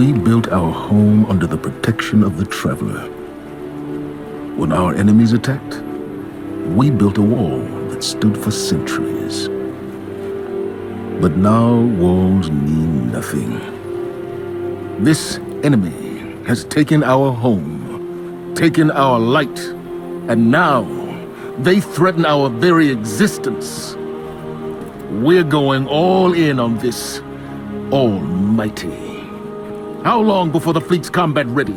We built our home under the protection of the traveler. When our enemies attacked, we built a wall that stood for centuries. But now walls mean nothing. This enemy has taken our home, taken our light, and now they threaten our very existence. We're going all in on this almighty. How long before the fleet's combat ready?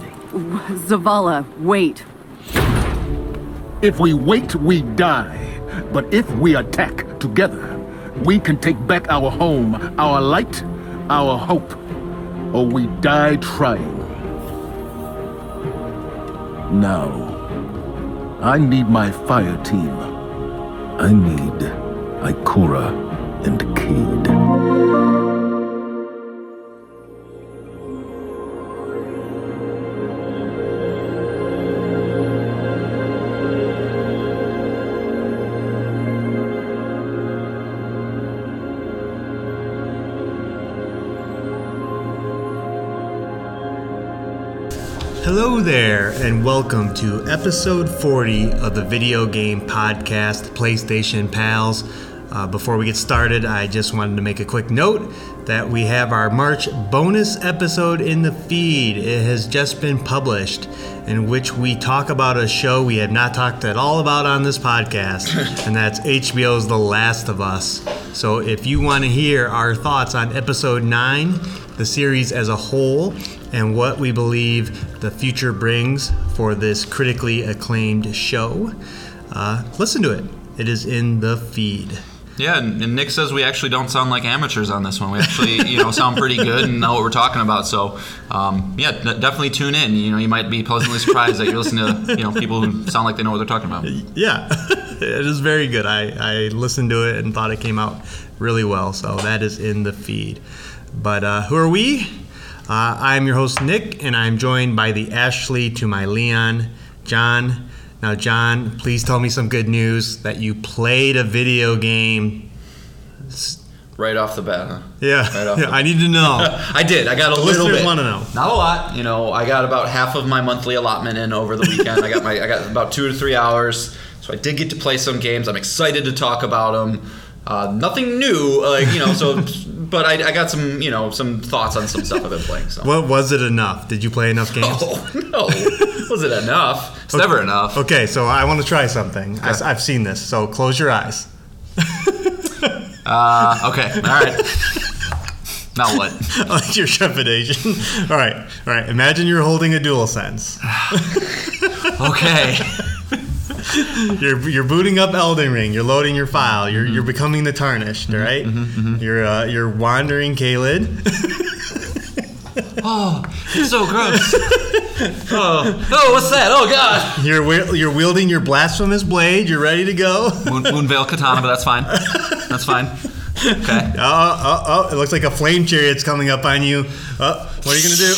Zavala, wait. If we wait, we die. But if we attack together, we can take back our home, our light, our hope. Or we die trying. Now, I need my fire team. I need Ikora and Cayde. And welcome to episode 40 of the video game podcast PlayStation Pals. Uh, before we get started, I just wanted to make a quick note that we have our March bonus episode in the feed. It has just been published, in which we talk about a show we have not talked at all about on this podcast, and that's HBO's The Last of Us. So if you want to hear our thoughts on episode 9, the series as a whole, and what we believe the future brings for this critically acclaimed show, uh, listen to it. It is in the feed. Yeah, and, Nick says we actually don't sound like amateurs on this one. We actually, you know, sound pretty good and know what we're talking about. So, um, yeah, definitely tune in. You know, you might be pleasantly surprised that you listen to, you know, people who sound like they know what they're talking about. Yeah, it is very good. I, I listened to it and thought it came out really well. So that is in the feed. But uh, who are we? Uh, I'm your host, Nick, and I'm joined by the Ashley to my Leon, Jon. Now, Jon, please tell me some good news that you played a video game. Right off the bat, huh? Yeah, Right off yeah, I need to know. I did. I got a little bit. wanna know. Not a lot. You know, I got about half of my monthly allotment in over the weekend. I got my. I got about two to three hours. So I did get to play some games. I'm excited to talk about them. Uh, nothing new, like you know. So, but I, I got some, you know, some thoughts on some stuff I've been playing. So. What was it enough? Did you play enough games? Oh no! Was it enough? It's never enough. Okay, so I want to try something. I, Okay. have seen this, so close your eyes. Uh, okay. All right. now what? I like your trepidation. all right, all right. Imagine you're holding a dual sense. Okay. You're you're booting up Elden Ring. You're loading your file. You're Mm-hmm. you're becoming the tarnished. All right? Mm-hmm. Mm-hmm. You're uh, you're wandering Caelid. Oh, it's so gross. Oh, oh, what's that? Oh God. You're you're wielding your blasphemous blade. You're ready to go. Moon, Moonveil Katana, but that's fine. That's fine. Okay. Oh, oh, oh! It looks like a flame chariot's coming up on you. Oh, what are you gonna do?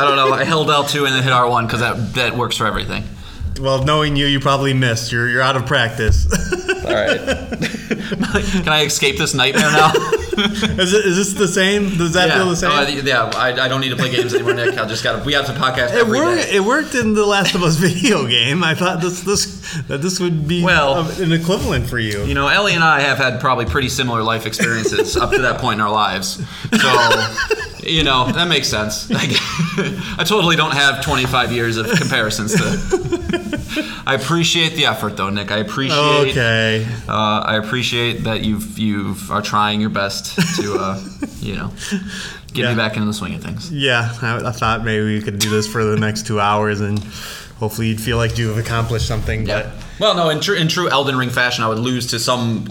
I don't know. I held L2 and then hit R1 because that, that works for everything. Well, knowing you, you probably missed. You're you're out of practice. All right. Can I escape this nightmare now? is, it, is this the same? Does that feel the same? Uh, yeah. I, I don't need to play games anymore, Nick. I just got to. We have to podcast It worked. day. It worked in the Last of Us video game. I thought this this that this would be Well- an equivalent for you. You know, Ellie and I have had probably pretty similar life experiences up to that point in our lives. So, you know, that makes sense. Like, I totally don't have 25 years of comparisons to. I appreciate the effort, though, Nick. I appreciate. Okay. Uh, I appreciate that you've you are trying your best to, uh, you know, get Yeah. me back into the swing of things. Yeah, I, I thought maybe we could do this for the next two hours, and hopefully you'd feel like you've accomplished something. But Well, no, in true in true Elden Ring fashion, I would lose to something,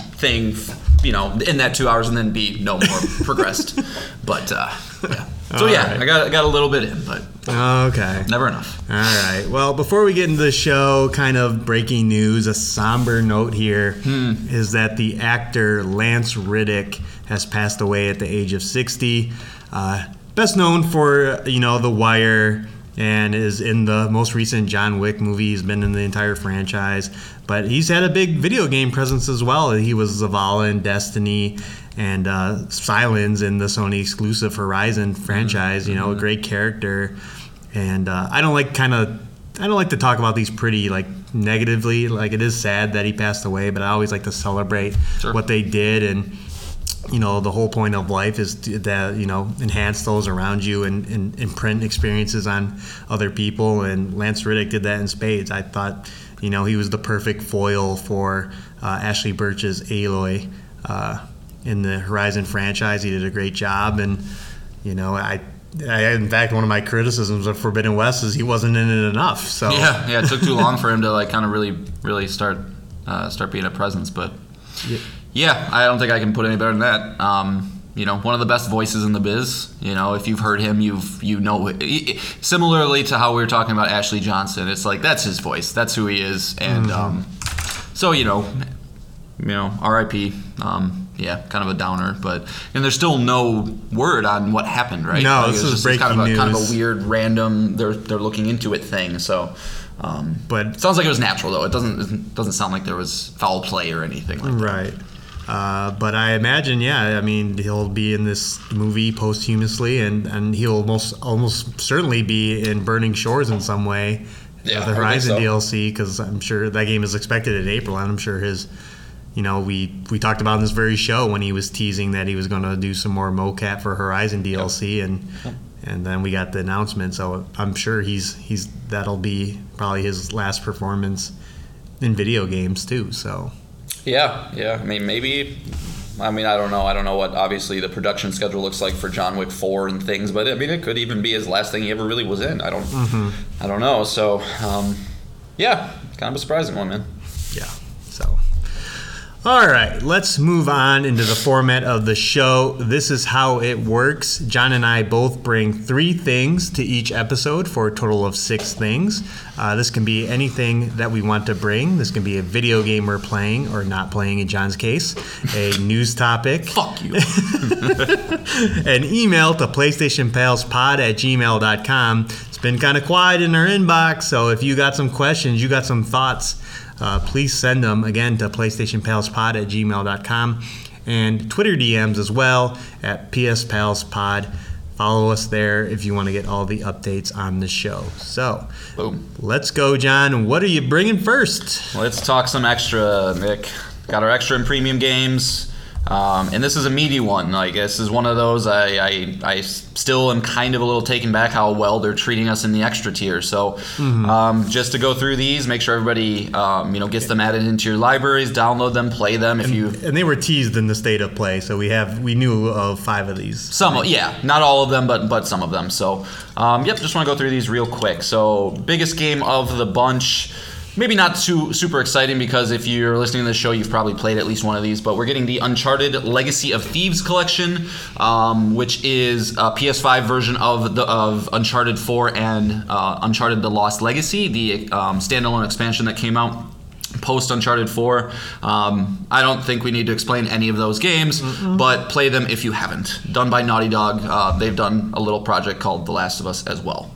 you know, in that two hours and then be no more progressed. But uh, yeah. So yeah, Alright. I got I got a little bit in, but okay. never enough. All right. Well, before we get into the show, kind of breaking news, a somber note here is that the actor Lance Reddick has passed away at the age of 60. Uh, best known for, you know, The Wire and is in the most recent John Wick movie. He's been in the entire franchise, but he's had a big video game presence as well. He was Zavala in Destiny and uh, Sylens in the Sony exclusive Horizon franchise. You know, a great character, and uh, I don't like kind of. I don't like to talk about these pretty like negatively. Like it is sad that he passed away, but I always like to celebrate Sure. what they did and you know the whole point of life is to, that you know enhance those around you and, and imprint experiences on other people and lance reddick did that in spades i thought you know he was the perfect foil for uh, ashly burch's aloy uh, in the horizon franchise he did a great job and you know i I, in fact, one of my criticisms of Forbidden West is he wasn't in it enough. So Yeah, yeah. It took too long for him to like kind of really, really start uh, start being a presence. But yeah. I don't think I can put any better than that. Um, you know, one of the best voices in the biz. You know, if you've heard him, you've you know. Similarly to how we were talking about Ashley Johnson, it's like that's his voice. That's who he is. And um, so you know, you know, R.I.P. Um, yeah, kind of a downer, but and there's still no word on what happened, right? No, Like, this is just kind of a breaking kind of a weird, random. They're they're looking into it thing. So, um, But- sounds like it was natural though. It doesn't it doesn't sound like there was foul play or anything like that. Right. Uh, but I imagine, yeah. I mean, he'll be in this movie posthumously, and, and he'll most almost certainly be in Burning Shores in some way. Yeah, the Horizon so. DLC, because I'm sure that game is expected in April, and I'm sure his, you know, we we talked about in this very show when he was teasing that he was going to do some more mocap for Horizon DLC, and and then we got the announcement. So I'm sure he's he's that'll be probably his last performance in video games too. So. Yeah, yeah. I mean, maybe. I mean, I don't know. I don't know what obviously the production schedule looks like for John Wick Four and things, but I mean, it could even be his last thing he ever really was in. I don't. I don't know. So, um, yeah, kind of a surprising one, man. All right, let's move on into the format of the show. This is how it works. Jon and I both bring three things to each episode for a total of six things. Uh, this can be anything that we want to bring. This can be a video game we're playing or not playing in Jon's case, a news topic, Fuck you. an email to PlayStationPalsPod at gmail.com. It's been kind of quiet in our inbox, so if you got some questions, you got some thoughts, uh, please send them again to PlayStationPalsPod at gmail.com and Twitter DMs as well at PSPalsPod. Follow us there if you want to get all the updates on the show. So Boom. let's go, Jon. What are you bringing first? Let's talk some extra, Nick. Got our extra and premium games. Um, and this is a meaty one. Like this is one of those I, I I still am kind of a little taken back how well they're treating us in the extra tier. So um, just to go through these, make sure everybody um, you know gets them added into your libraries, download them, play them. If you And they were teased in the state of play, so we have we knew of five of these. Some, yeah, not all of them, but but some of them. So, um, yep, just want to go through these real quick. So, biggest game of the bunch. Maybe not too super exciting because if you're listening to the show, you've probably played at least one of these. But we're getting the Uncharted Legacy of Thieves collection, um, which is a PS5 version of the of Uncharted 4 and uh, Uncharted: The Lost Legacy, the um, standalone expansion that came out post Uncharted 4. Um, I don't think we need to explain any of those games, but play them if you haven't. Done by Naughty Dog. Uh, they've done a little project called The Last of Us as well.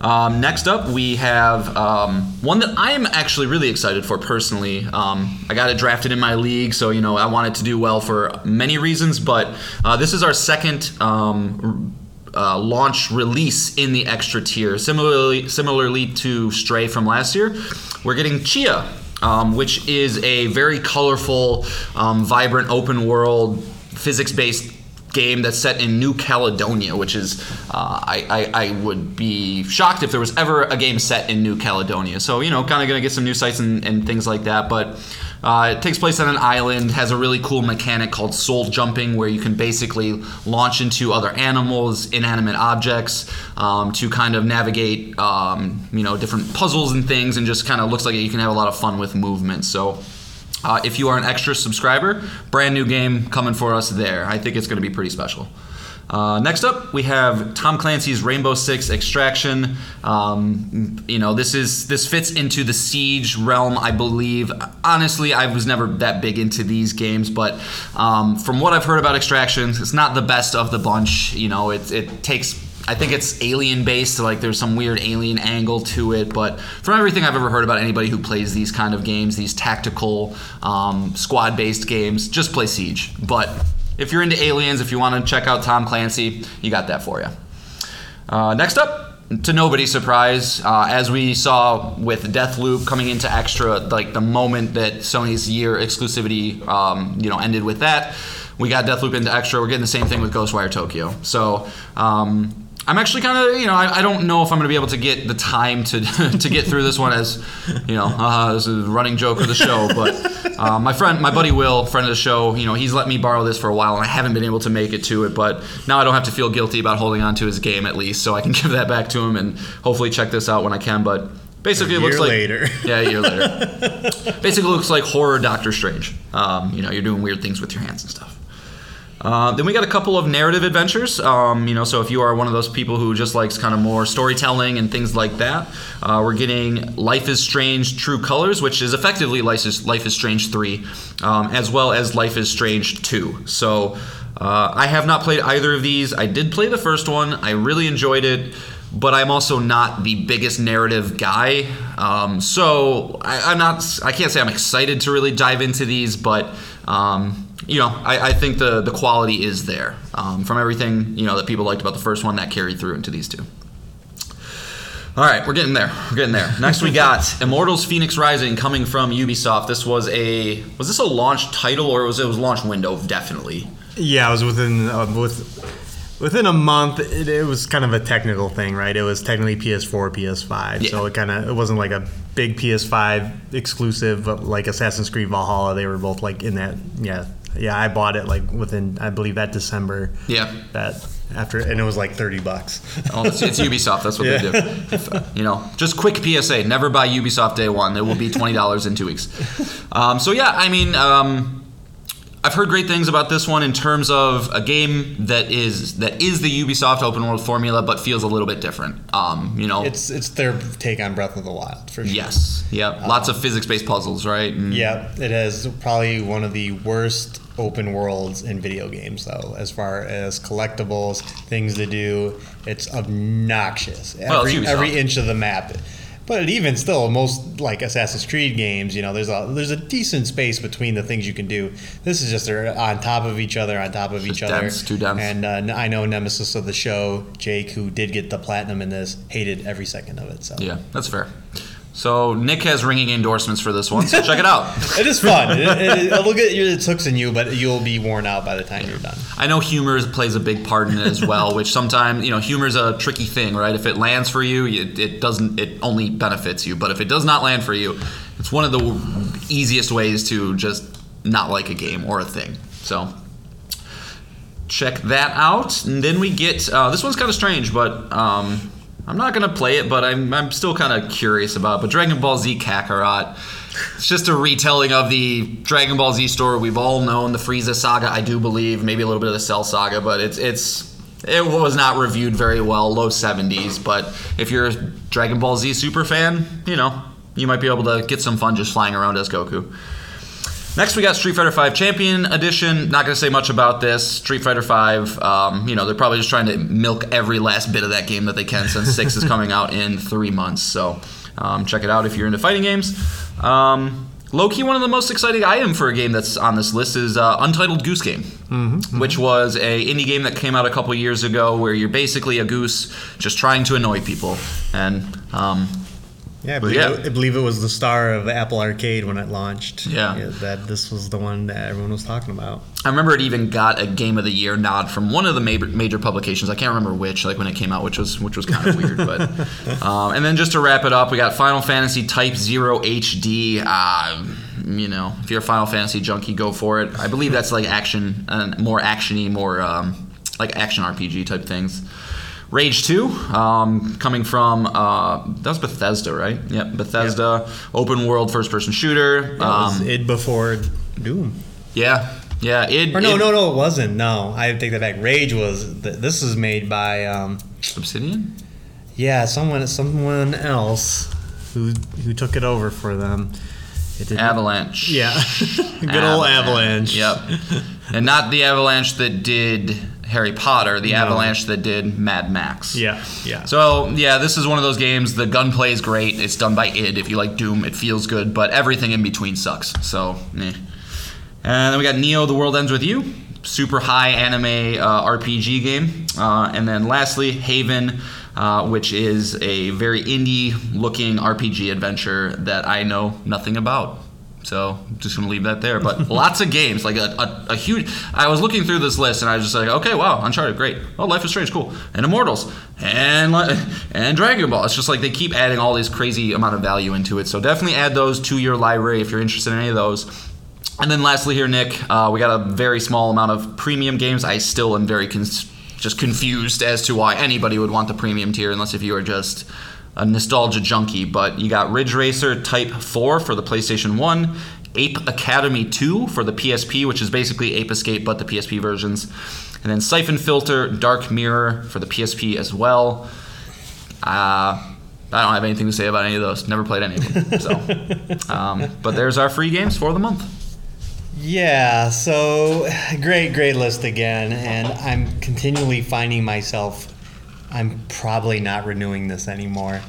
Um, next up, we have um, one that I'm actually really excited for personally. Um, I got it drafted in my league, so you know I wanted to do well for many reasons. But uh, this is our second um, uh, launch release in the extra tier. Similarly, similarly to Stray from last year, we're getting Tchia, um, which is a very colorful, um, vibrant, open world, physics-based game that's set in New Caledonia, which is uh, I, I I would be shocked if there was ever a game set in New Caledonia. So you know, kind of gonna get some new sites and, and things like that, but. Uh, it takes place on an island, has a really cool mechanic called soul jumping, where you can basically launch into other animals, inanimate objects, um, to kind of navigate, um, you know, different puzzles and things, and just kind of looks like you can have a lot of fun with movement. So, uh, if you are an extra subscriber, brand new game coming for us there. I think it's going to be pretty special. Uh, next up, we have Tom Clancy's Rainbow Six Extraction. Um, you know, this is this fits into the siege realm, I believe. Honestly, I was never that big into these games, but um, from what I've heard about Extraction, it's not the best of the bunch. You know, it it takes I think it's alien based, like there's some weird alien angle to it. But from everything I've ever heard about anybody who plays these kind of games, these tactical um, squad based games, just play Siege. But if you're into aliens, if you want to check out Tom Clancy, you got that for you. Uh, next up, to nobody's surprise, uh, as we saw with Deathloop coming into extra, like the moment that Sony's year exclusivity, um, you know, ended with that, we got Deathloop into extra. We're getting the same thing with Ghostwire Tokyo. So. Um, I'm actually kind of, you know, I, I, don't know if I'm going to be able to get the time to to get through this one as, you know, uh, this is a running joke of the show. But uh, my friend, my buddy Will, friend of the show, you know, he's let me borrow this for a while, and I haven't been able to make it to it. But now I don't have to feel guilty about holding on to his game at least, so I can give that back to him and hopefully check this out when I can. But basically, it looks like later. yeah, a year later. basically, looks like horror Doctor Strange. Um, you know, you're doing weird things with your hands and stuff. Uh, then we got a couple of narrative adventures. Um, you know, so if you are one of those people who just likes kind of more storytelling and things like that, uh, we're getting Life is Strange: True Colors, which is effectively Life is, Life is Strange three, um, as well as Life is Strange two. So uh, I have not played either of these. I did play the first one. I really enjoyed it. But I'm also not the biggest narrative guy, um, so I, I'm not. I can't say I'm excited to really dive into these, but um, you know, I, I, think the the quality is there um, from everything you know that people liked about the first one that carried through into these two. All right, we're getting there. We're getting there. Next, we got Immortals: Fenyx Rising coming from Ubisoft. This was a was this a launch title or was it was launch window? Definitely. Yeah, it was within uh, with within a month. It, it, was kind of a technical thing, right? It was technically PS4, PS5, yeah. so it kind of it wasn't like a big PS5 exclusive, but like Assassin's Creed Valhalla, they were both like in that yeah yeah, I bought it like within I believe that December. Yeah. That after and it was like 30 bucks. oh, it's, it's, Ubisoft. That's what yeah. they do. If, uh, you know, just quick PSA: never buy Ubisoft day one. It will be twenty dollars in two weeks. Um, so yeah, I mean. Um, I've heard great things about this one in terms of a game that is that is the Ubisoft open world formula, but feels a little bit different. Um, you know, it's it's their take on Breath of the Wild for sure. Yes, yeah, um, lots of physics based puzzles, right? And yeah, it has probably one of the worst open worlds in video games though. As far as collectibles things to do it's obnoxious. Well, every, it's every inch of the map. But even still most like assassin's creed games you know there's a there's a decent space between the things you can do. This is just they're on top of each other on top of each other. dense, too dense. and uh, i know nemesis of the show jake who did get the platinum in this hated every second of it so. Yeah that's fair so Nick has ringing endorsements for this one, so check it out. it is fun. It, it, it'll get its hooks in you, but you'll be worn out by the time you're done. I know humor plays a big part in it as well, which sometimes you know humor is a tricky thing, right? If it lands for you, it, it doesn't. It only benefits you, but if it does not land for you, it's one of the easiest ways to just not like a game or a thing. So check that out, and then we get uh, this one's kind of strange, but. Um, I'm not gonna play it, but I'm I'm still kind of curious about. It. But Dragon Ball Z Kakarot, it's just a retelling of the Dragon Ball Z story we've all known, the Frieza saga, I do believe, maybe a little bit of the Cell saga, but it's it's it was not reviewed very well, low 70s. But if you're a Dragon Ball Z super fan, you know you might be able to get some fun just flying around as Goku. Next, we got Street Fighter V Champion Edition. Not going to say much about this. Street Fighter V, um, you know, they're probably just trying to milk every last bit of that game that they can since 6 is coming out in three months. So um, check it out if you're into fighting games. Um, Low key, one of the most exciting item for a game that's on this list is uh, Untitled Goose Game, mm-hmm, mm-hmm. which was a indie game that came out a couple years ago, where you're basically a goose just trying to annoy people. And um, yeah, I believe, yeah. It, I believe it was the star of Apple Arcade when it launched. Yeah. yeah. That this was the one that everyone was talking about. I remember it even got a Game of the Year nod from one of the major, major publications. I can't remember which, like when it came out, which was which was kind of weird. But um, and then just to wrap it up, we got Final Fantasy Type Zero HD. Uh, you know, if you're a Final Fantasy junkie, go for it. I believe that's like action, uh, more actiony, more um, like action RPG type things. Rage 2, um, coming from uh, that was Bethesda, right? Yep, Bethesda, yep. open world first person shooter. Um, id before Doom. Yeah, yeah. Id. Or no, id, no, no, it wasn't. No, I take that back. Rage was. This is made by um, Obsidian. Yeah, someone, someone else who who took it over for them. It Avalanche. Yeah, good Avalanche. old Avalanche. Yep, and not the Avalanche that did Harry Potter, the no. Avalanche that did Mad Max. Yeah, yeah. So yeah, this is one of those games. The gunplay is great. It's done by id. If you like Doom, it feels good, but everything in between sucks. So, eh. and then we got Neo: The World Ends with You. super high anime uh, RPG game. Uh, and then lastly, Haven, uh, which is a very indie looking RPG adventure that I know nothing about. So I'm just gonna leave that there. But lots of games, like a, a, a, huge. I was looking through this list and I was just like, okay, wow, Uncharted, great. Oh, Life is Strange, cool. And Immortals, and and Dragon Ball. It's just like they keep adding all these crazy amount of value into it. So definitely add those to your library if you're interested in any of those. And then lastly, here, Nick, uh, we got a very small amount of premium games. I still am very just confused as to why anybody would want the premium tier, unless if you are just a nostalgia junkie. But you got Ridge Racer Type 4 for the PlayStation 1, Ape Academy 2 for the PSP, which is basically Ape Escape but the PSP versions, and then Syphon Filter Dark Mirror for the PSP as well. Uh, I don't have anything to say about any of those. Never played any of them. So, um, but there's our free games for the month. Yeah, so great, great list again, and I'm continually finding myself. I'm probably not renewing this anymore,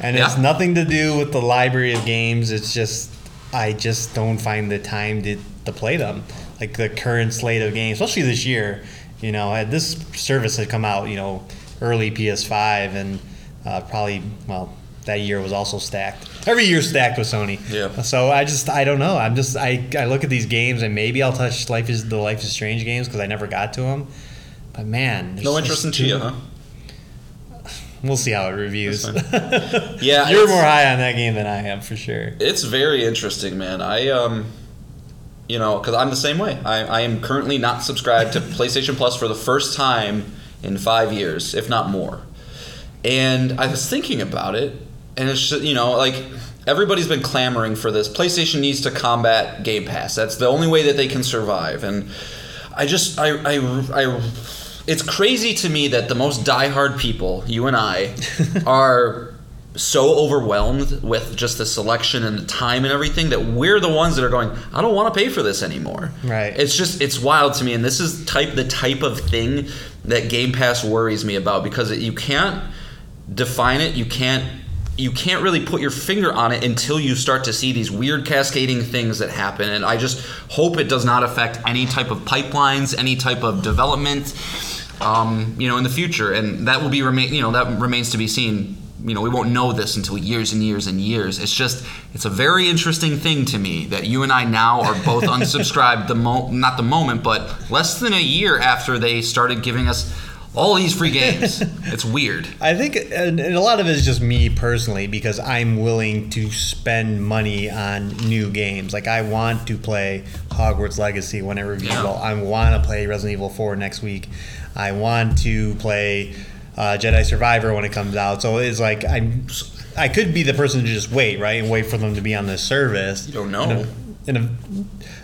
and yeah. it's nothing to do with the library of games. It's just I just don't find the time to to play them. Like the current slate of games, especially this year. You know, had this service had come out, you know, early PS5, and uh, probably well that year was also stacked. Every year stacked with Sony. Yeah. So I just I don't know. I'm just I, I look at these games and maybe I'll touch Life is the Life is Strange games because I never got to them. But man, no interest in Tchia, huh? We'll see how it reviews. yeah, you're more high on that game than I am for sure. It's very interesting, man. I um, you know, because I'm the same way. I, I am currently not subscribed to PlayStation Plus for the first time in five years, if not more. And I was thinking about it, and it's just, you know like everybody's been clamoring for this. PlayStation needs to combat Game Pass. That's the only way that they can survive. And I just I I, I it's crazy to me that the most diehard people, you and I, are so overwhelmed with just the selection and the time and everything that we're the ones that are going i don't want to pay for this anymore right it's just it's wild to me and this is type the type of thing that game pass worries me about because it, you can't define it you can't you can't really put your finger on it until you start to see these weird cascading things that happen. And I just hope it does not affect any type of pipelines, any type of development, um, you know, in the future. And that will be remain, you know, that remains to be seen. You know, we won't know this until years and years and years. It's just, it's a very interesting thing to me that you and I now are both unsubscribed. The mo, not the moment, but less than a year after they started giving us all these free games. it's weird. I think, and, a lot of it is just me personally because I'm willing to spend money on new games. Like I want to play Hogwarts Legacy when I review yeah. I want to play Resident Evil 4 next week. I want to play uh, Jedi Survivor when it comes out. So it's like I'm. I could be the person to just wait, right, and wait for them to be on the service. You don't know. In a, in a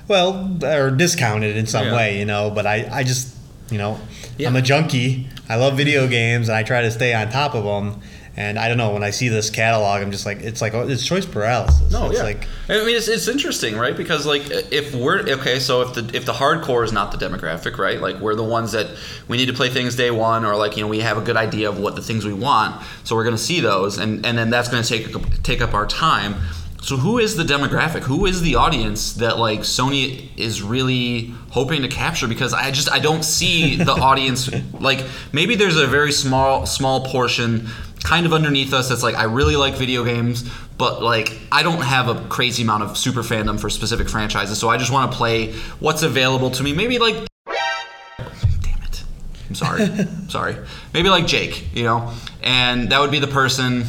well, or discounted in some yeah. way, you know. But I, I just, you know, yeah. I'm a junkie. I love video games, and I try to stay on top of them. And I don't know when I see this catalog, I'm just like, it's like oh, it's choice paralysis. No, it's yeah. Like, I mean, it's, it's interesting, right? Because like, if we're okay, so if the if the hardcore is not the demographic, right? Like, we're the ones that we need to play things day one, or like you know, we have a good idea of what the things we want, so we're going to see those, and and then that's going to take take up our time. So who is the demographic? Who is the audience that like Sony is really hoping to capture? Because I just I don't see the audience like maybe there's a very small small portion kind of underneath us that's like I really like video games, but like I don't have a crazy amount of super fandom for specific franchises, so I just want to play what's available to me. Maybe like damn it. I'm sorry. sorry. Maybe like Jake, you know? And that would be the person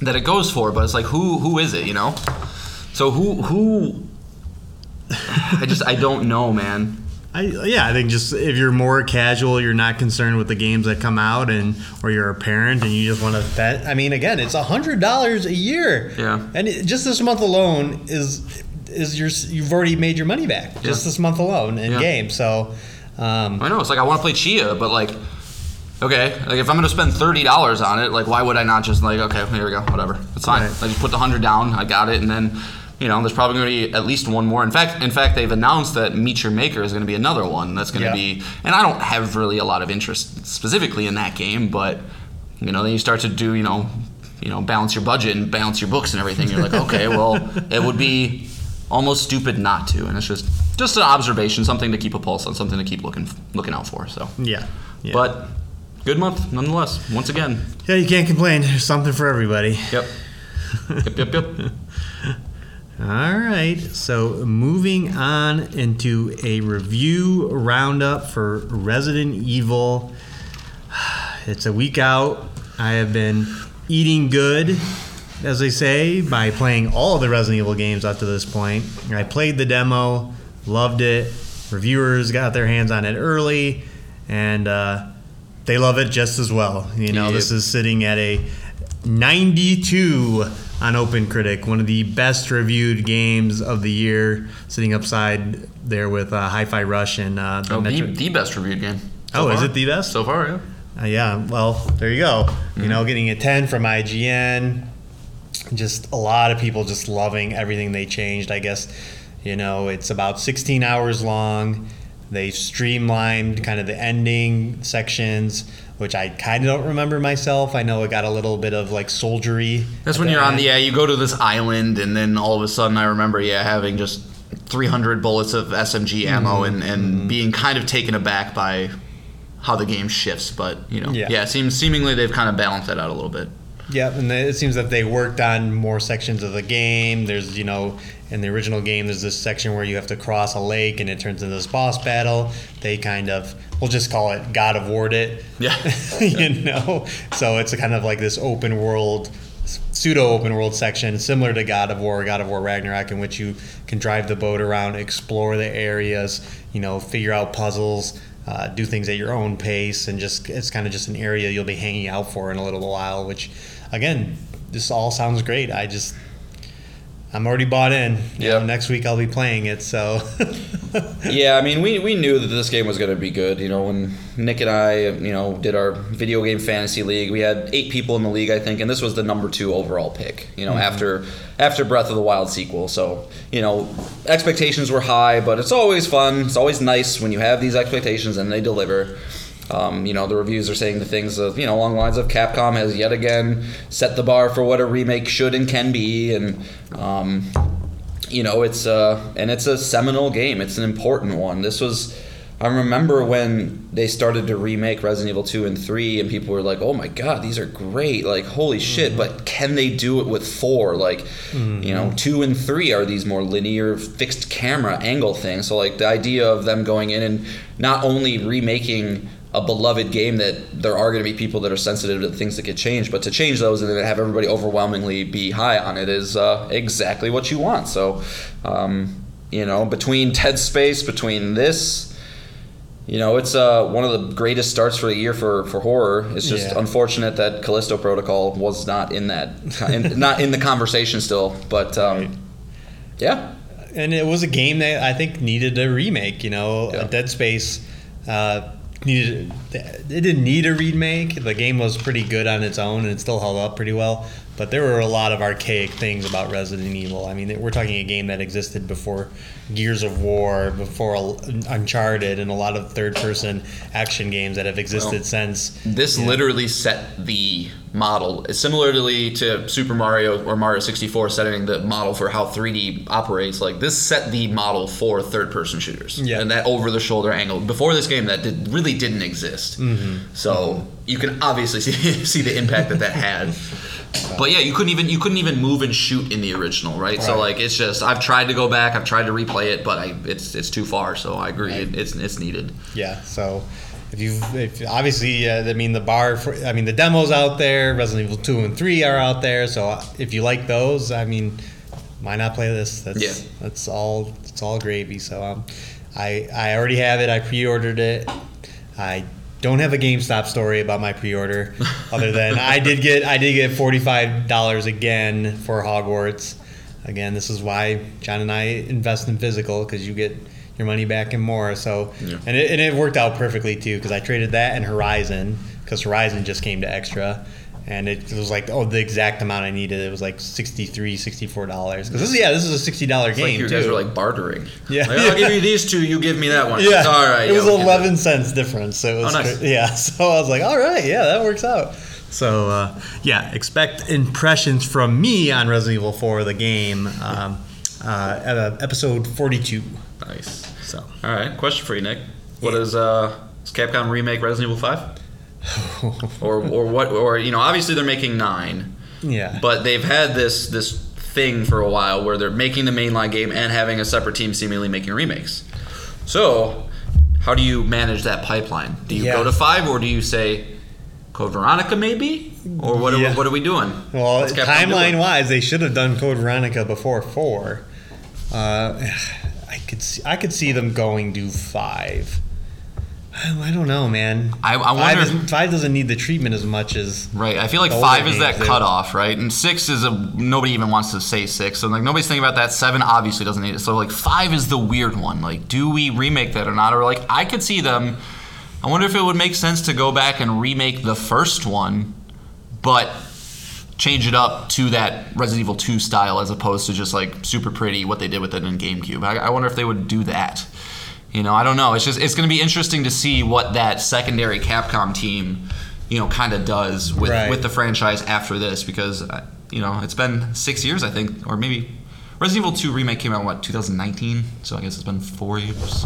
that it goes for, but it's like who who is it, you know? So who who I just I don't know, man. I, yeah, I think just if you're more casual, you're not concerned with the games that come out, and or you're a parent and you just want to bet. I mean, again, it's a hundred dollars a year. Yeah, and it, just this month alone is is your you've already made your money back just yeah. this month alone in yeah. game. So um, I know it's like I want to play Tchia, but like okay, like if I'm gonna spend thirty dollars on it, like why would I not just like okay, here we go, whatever, it's fine. Right. I just put the hundred down, I got it, and then you know there's probably gonna be at least one more. In fact, in fact, they've announced that Meet Your Maker is gonna be another one that's gonna yeah. be, and I don't have really a lot of interest specifically in that game, but you know then you start to do you know you know balance your budget and balance your books and everything. You're like okay, well it would be almost stupid not to, and it's just just an observation, something to keep a pulse on, something to keep looking looking out for. So, Yeah. yeah. but good month nonetheless. Once again. yeah, you can't complain. There's something for everybody. Yep. yep. Yep. Yep. All right. So moving on into a review roundup for Resident Evil. It's a week out. I have been eating good, as they say, by playing all the Resident Evil games up to this point. I played the demo, loved it. Reviewers got their hands on it early, and uh, they love it just as well. You know, this is sitting at a 92 on OpenCritic, one of the best reviewed games of the year, sitting upside there with uh, Hi-Fi Rush and uh, the Oh, the, the best reviewed game. Oh, is it the best? So far, yeah. Uh, yeah, well, there you go. Mm-hmm. You know, getting a 10 from IGN. Just a lot of people just loving everything they changed. I guess, you know, it's about 16 hours long. They streamlined kind of the ending sections, which I kind of don't remember myself. I know it got a little bit of like soldiery. That's when you're on the yeah. You go to this island, and then all of a sudden, I remember yeah having just 300 bullets of SMG ammo, Mm-hmm. and and being kind of taken aback by how the game shifts. But you know, Yeah. yeah, it seems seemingly they've kind of balanced that out a little bit. Yep, and it seems that they worked on more sections of the game. There's, you know, in the original game, there's this section where you have to cross a lake and it turns into this boss battle. They kind of, we'll just call it God of War'd it. Yeah. you know? So it's a kind of like this open world, pseudo open world section, similar to God of War, God of War Ragnarok, in which you can drive the boat around, explore the areas, you know, figure out puzzles. Uh, do things at your own pace, and just it's kind of just an area you'll be hanging out for in a little while. Which, again, this all sounds great. I just I'm already bought in. You Yep. know, next week I'll be playing it. So Yeah, I mean, we, we knew that this game was going to be good. You know, when Nick and I, you know, did our video game fantasy league, we had eight people in the league, I think, and this was the number two overall pick. You know, mm-hmm. after after Breath of the Wild sequel. So, you know, expectations were high, but it's always fun. It's always nice when you have these expectations and they deliver. Um, you know, the reviews are saying the things of, you know, along the lines of Capcom has yet again set the bar for what a remake should and can be, and um, you know it's uh and it's a seminal game. It's an important one. This was i remember when they started to remake resident evil 2 and 3 and people were like oh my god these are great. Like holy shit but can they do it with 4 like you know 2 and 3 are these more linear fixed camera angle things. So like the idea of them going in and not only remaking a beloved game that there are going to be people that are sensitive to things that get changed, but to change those and then have everybody overwhelmingly be high on it is uh, exactly what you want. So, um, you know, between Dead Space, between this, you know, it's uh, one of the greatest starts for the year for, for horror. It's just Yeah. unfortunate that Callisto Protocol was not in that, in, not in the conversation still. But um, Right. yeah, and it was a game that I think needed a remake. You know, Yeah. Dead Space uh, it didn't need a remake. The game was pretty good on its own, and it still held up pretty well. But there were a lot of archaic things about Resident Evil. I mean, we're talking a game that existed before Gears of War, before Uncharted, and a lot of third-person action games that have existed Well, since. This literally set the model, similarly to Super Mario or Mario 64 setting the model for how 3D operates. Like this set the model for third-person shooters, Yeah. and that over-the-shoulder angle. Before this game, that did, really didn't exist. Mm-hmm. So you can obviously see, see the impact that that had. But yeah, you couldn't even you couldn't even move and shoot in the original, right? So like it's just I've tried to go back, I've tried to replay it, but I it's it's too far. So I agree, Right. it, it's it's needed. Yeah, so if you, if obviously, uh, I mean, the bar for, I mean, the demos out there, Resident Evil two and three are out there. So if you like those, I mean, why not play this? That's Yeah. that's all. It's all gravy. So um, I I already have it. I pre-ordered it. I don't have a GameStop story about my pre-order, other than I did get I did get forty five dollars again for Hogwarts. Again, this is why Jon and I invest in physical because you get your money back and more. So, Yeah. and it, and it worked out perfectly too because I traded that and Horizon because Horizon just came to extra. And it was like oh the exact amount I needed. It was like 63 dollars. Because this is yeah this is a sixty dollar game like you too. guys were like bartering. Yeah. Like, I'll give you these two. You give me that one. Yeah, All right. It was yeah, eleven cents difference. So it was Oh, nice. yeah. So I was like, all right, yeah, that works out. So uh, yeah, expect impressions from me on Resident Evil 4, the game, um, uh, at uh, episode 42. Nice. So All right, question for you, Nick. What is uh, does Capcom remake Resident Evil Five? or or what? Or you know, obviously they're making nine, yeah, but they've had this this thing for a while where they're making the mainline game and having a separate team seemingly making remakes. So, how do you manage that pipeline? Do you Yeah. go to five, or do you say Code Veronica maybe, or what? Are, what are we doing? Well, timeline doing? wise, they should have done Code Veronica before four. Uh, I could see, I could see them going to five. I I don't know, man. I- I five, wonder- isn't- five doesn't need the treatment as much as Right. I feel like five is that cutoff, right? And six is a nobody even wants to say six. So like nobody's thinking about that. Seven obviously doesn't need it. So like five is the weird one. Like, do we remake that or not? Or like I could see them. I wonder if it would make sense to go back and remake the first one, but change it up to that Resident Evil 2 style as opposed to just like super pretty what they did with it in GameCube. I, I wonder if they would do that. You know, I don't know. It's just it's going to be interesting to see what that secondary Capcom team, you know, kind of does with Right. with the franchise after this because uh, you know it's been six years I think, or maybe Resident Evil 2 remake came out what 2019, so I guess it's been four years.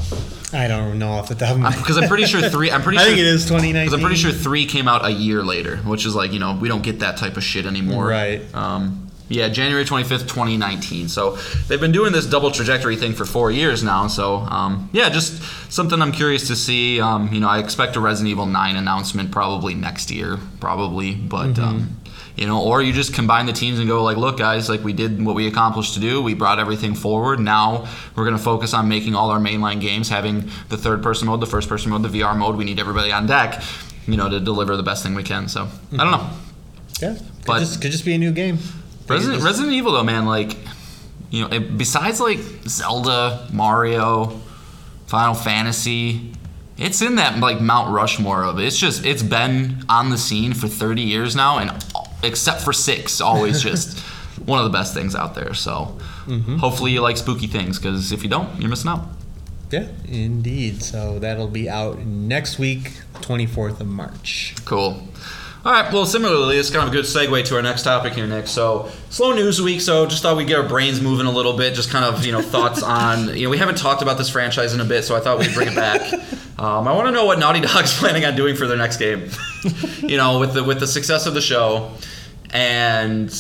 I don't know off the top of my Because I'm pretty sure three. I'm pretty I sure think it is 2019. because I'm pretty sure three came out a year later, which is like you know we don't get that type of shit anymore. Right. Um, yeah, January 25th, 2019. So they've been doing this double trajectory thing for four years now. So um, yeah, just something I'm curious to see. Um, you know, I expect a Resident Evil 9 announcement probably next year, probably, but. Um, you know, or you just combine the teams and go like, look, guys, like we did what we accomplished to do. We brought everything forward. Now we're going to focus on making all our mainline games, having the third-person mode, the first-person mode, the VR mode. We need everybody on deck, you know, to deliver the best thing we can. So I don't know. yeah, could but- just could just be a new game. Resident, Just- Resident Evil though, man, like you know, it, besides like Zelda, Mario, Final Fantasy, it's in that like Mount Rushmore of it. It's just it's been on the scene for 30 years now, and except for six, always just one of the best things out there. So mm-hmm. hopefully you like spooky things, because if you don't, you're missing out. Yeah, indeed. So that'll be out next week, 24th of March. Cool. All right. Well, similarly, it's kind of a good segue to our next topic here, Nick. So, slow news week. So, just thought we'd get our brains moving a little bit. Just kind of, you know, thoughts on. You know, we haven't talked about this franchise in a bit, so I thought we'd bring it back. Um, I want to know what Naughty Dog's planning on doing for their next game. you know, with the with the success of the show, and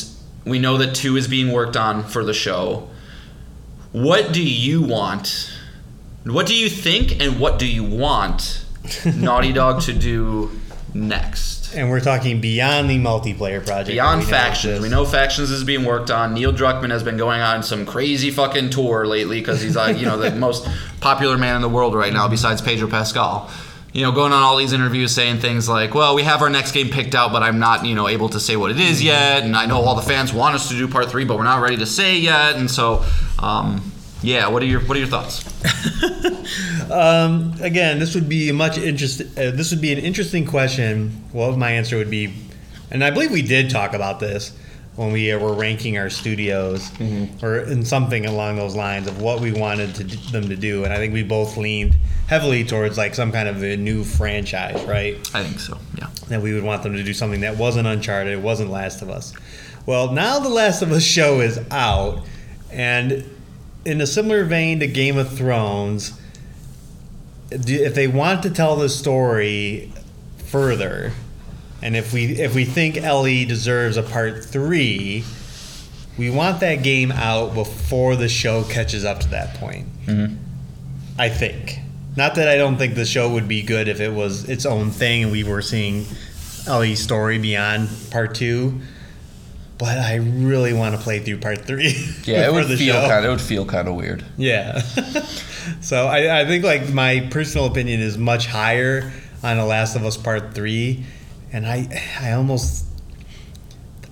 we know that two is being worked on for the show. What do you want? What do you think, and what do you want Naughty Dog to do next? And we're talking beyond the multiplayer project. Beyond We factions, we know factions is being worked on. Neil Druckmann has been going on some crazy fucking tour lately because he's like, you know, the most popular man in the world right now besides Pedro Pascal. You know, going on all these interviews saying things like, "Well, we have our next game picked out, but I'm not, you know, able to say what it is yet." And I know all the fans want us to do part three, but we're not ready to say yet. And so, um, yeah, what are your what are your thoughts? Um, again, this would be a much interest. Uh, this would be an interesting question. Well, my answer would be, and I believe we did talk about this when we uh, were ranking our studios, or in something along those lines of what we wanted to, d- them to do. And I think we both leaned heavily towards like some kind of a new franchise, right? I think so. Yeah. that we would want them to do something that wasn't Uncharted, it wasn't Last of Us. Well, now the Last of Us show is out, and in a similar vein to Game of Thrones, if they want to tell the story further, and if we if we think Ellie deserves a part three, we want that game out before the show catches up to that point. Mm-hmm. I think. Not that I don't think the show would be good if it was its own thing and we were seeing Ellie's story beyond part two, but I really want to play through part three. Yeah, it would feel show. kind. It would feel kind of weird. Yeah. so I, I think like my personal opinion is much higher on The Last of Us Part Three, and I I almost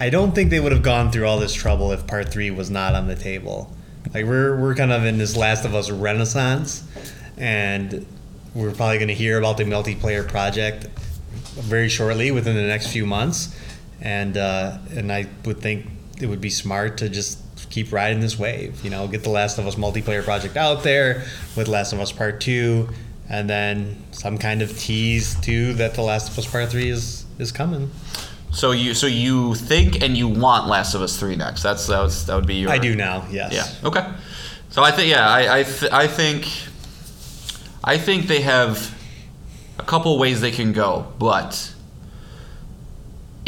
I don't think they would have gone through all this trouble if Part Three was not on the table. Like we're we're kind of in this Last of Us renaissance, and we're probably going to hear about the multiplayer project very shortly within the next few months, and uh, and I would think it would be smart to just keep riding this wave. You know, get the Last of Us multiplayer project out there with Last of Us Part Two, and then some kind of tease too that the Last of Us Part Three is is coming. So you so you think and you want Last of Us three next? That's that was that would be your. I do now. Yes. Yeah. Okay. So I think yeah I I, th- I think I think they have a couple ways they can go, but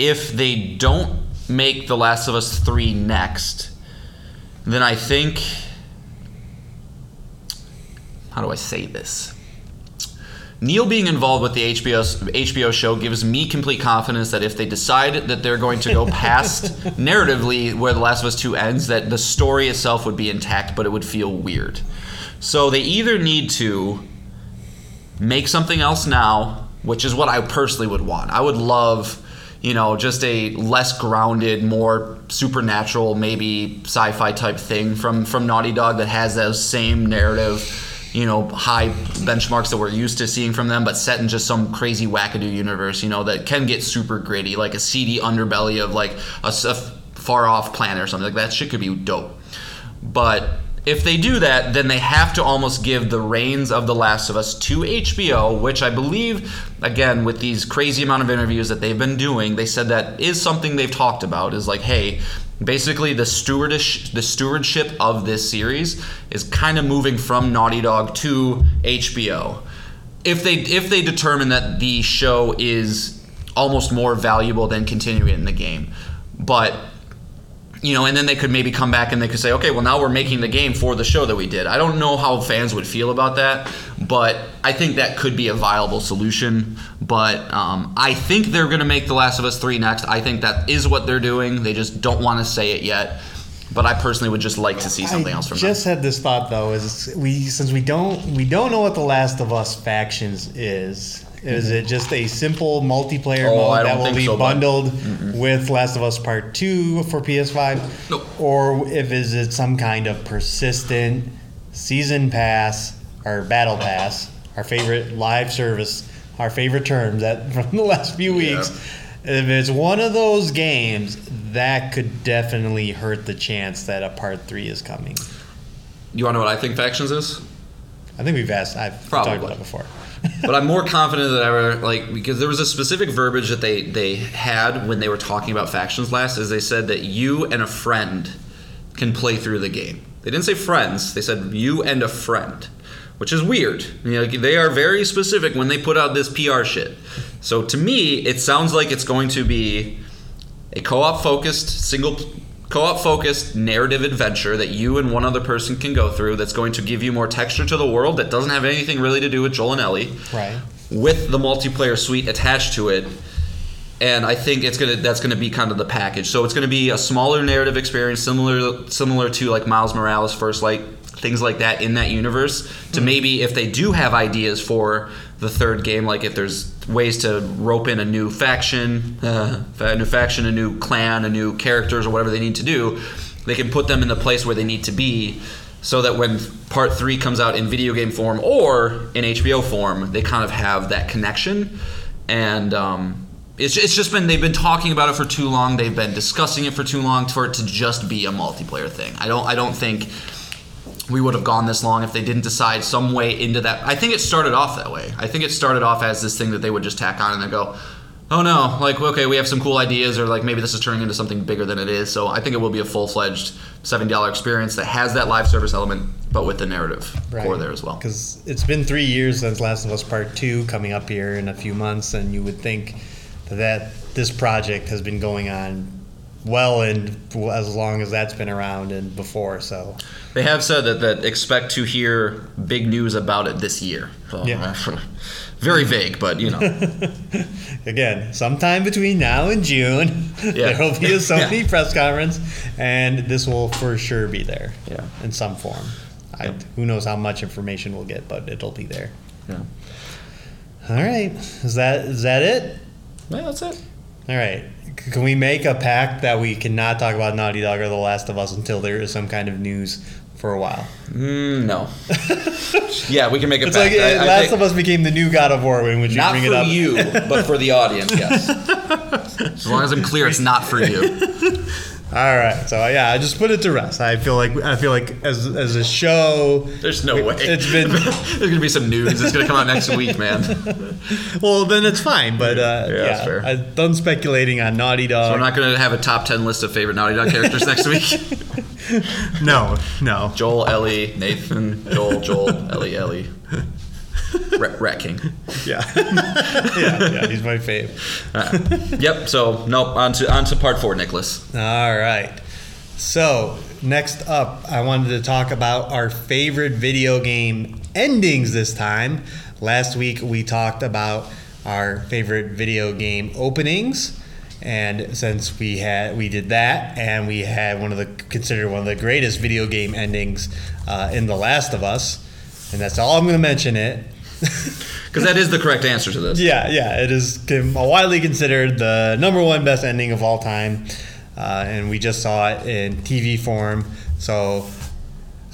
if they don't make The Last of Us 3 next, then I think. How do I say this? Neil being involved with the HBO HBO show gives me complete confidence that if they decide that they're going to go past narratively where The Last of Us 2 ends, that the story itself would be intact, but it would feel weird. So they either need to make something else now, which is what I personally would want. I would love, you know, just a less grounded, more supernatural, maybe sci-fi type thing from from Naughty Dog that has those same narrative you know high benchmarks that we're used to seeing from them, but set in just some crazy wackadoo universe, you know, that can get super gritty, like a seedy underbelly of like a, a far off planet or something like that. Shit could be dope, but if they do that, then they have to almost give the reins of The Last of Us to HBO, which I believe, again, with these crazy amount of interviews that they've been doing, they said that is something they've talked about. Is like, hey, basically the stewardish the stewardship of this series is kind of moving from Naughty Dog to HBO. If they if they determine that the show is almost more valuable than continuing in the game, but you know, and then they could maybe come back and they could say, okay, well now we're making the game for the show that we did. I don't know how fans would feel about that, but I think that could be a viable solution. But um, I think they're going to make The Last of Us three next. I think that is what they're doing. They just don't want to say it yet. But I personally would just like to see something I else from them. just had this thought though is we since we don't we don't know what the Last of Us factions is. Is it just a simple multiplayer Oh, I mode that don't will think be so, bud. bundled with Last of Us Part Two for PS5? Nope. Or if is it some kind of persistent season pass or battle pass, our favorite live service, our favorite term that from the last few Yeah. weeks. If it's one of those games, that could definitely hurt the chance that a part three is coming. You want to know what I think factions is? I think we've asked. I've Probably. talked about it before. but I'm more confident than ever, like because there was a specific verbiage that they they had when they were talking about factions last, is they said that you and a friend can play through the game. They didn't say friends; they said you and a friend, which is weird. You know, they are very specific when they put out this PR shit. So to me, it sounds like it's going to be a co-op focused single co-op focused narrative adventure that you and one other person can go through that's going to give you more texture to the world that doesn't have anything really to do with Joel and Ellie Right. with the multiplayer suite attached to it and I think it's gonna that's gonna be kind of the package. So it's gonna be a smaller narrative experience, similar similar to like Miles Morales' First Light, things like that in that universe. To maybe if they do have ideas for the third game, like if there's ways to rope in a new faction, uh, a new faction, a new clan, a new characters, or whatever they need to do, they can put them in the place where they need to be. So that when part three comes out in video game form or in HBO form, they kind of have that connection and um, it's, it's just been they've been talking about it for too long they've been discussing it for too long for it to just be a multiplayer thing i don't i don't think we would have gone this long if they didn't decide some way into that. I think it started off that way. I think it started off as this thing that they would just tack on and then go oh no like okay we have some cool ideas or like maybe this is turning into something bigger than it is. So i think it will be a full-fledged $70 experience that has that live service element but with the narrative core there as well. Because it's been three years since Last of Us Part Two coming up here in a few months, and you would think that this project has been going on well and as long as that's been around and before. So They have said that, that expect to hear big news about it this year. So, Yeah. Uh, very vague, but you know. again, sometime between now and June, there will be a Sony Yeah. press conference, and this will for sure be there. Yeah. in some form. I. Who knows how much information we'll get, but it'll be there. yeah. All right, is that is that it? Yeah, that's it. All right. C- Can we make a pact that we cannot talk about Naughty Dog or The Last of Us until there is some kind of news for a while? Mm, no. yeah, we can make a It's back. like I- uh, I Last think- of Us became the new God of War when would you not bring it up? for you, but for the audience, yes. as long as I'm clear, it's not for you. All right, so yeah, I just put it to rest. I feel like I feel like as as a show, There's no way. It's been There's gonna be some news. It's gonna come out next week, man. well, then it's fine. But uh, Yeah, yeah, that's fair. I'm done speculating on Naughty Dog. We're not gonna have a top ten list of favorite Naughty Dog characters next week. no, no. Joel, Ellie, Nathan, Joel, Joel, Ellie, Ellie. Rat, Rat King. Yeah. yeah, yeah, he's my fave. Yep. So nope. On to on to part four, Nicholas. All right. So, next up, I wanted to talk about our favorite video game endings this time. Last week, we talked about our favorite video game openings. And since we had we did that, and we had one of the considered one of the greatest video game endings uh, in The Last of Us, and that's all I'm going to mention it. Because that is the correct answer to this. Yeah, yeah, it is widely considered the number one best ending of all time, uh, and we just saw it in TV form. So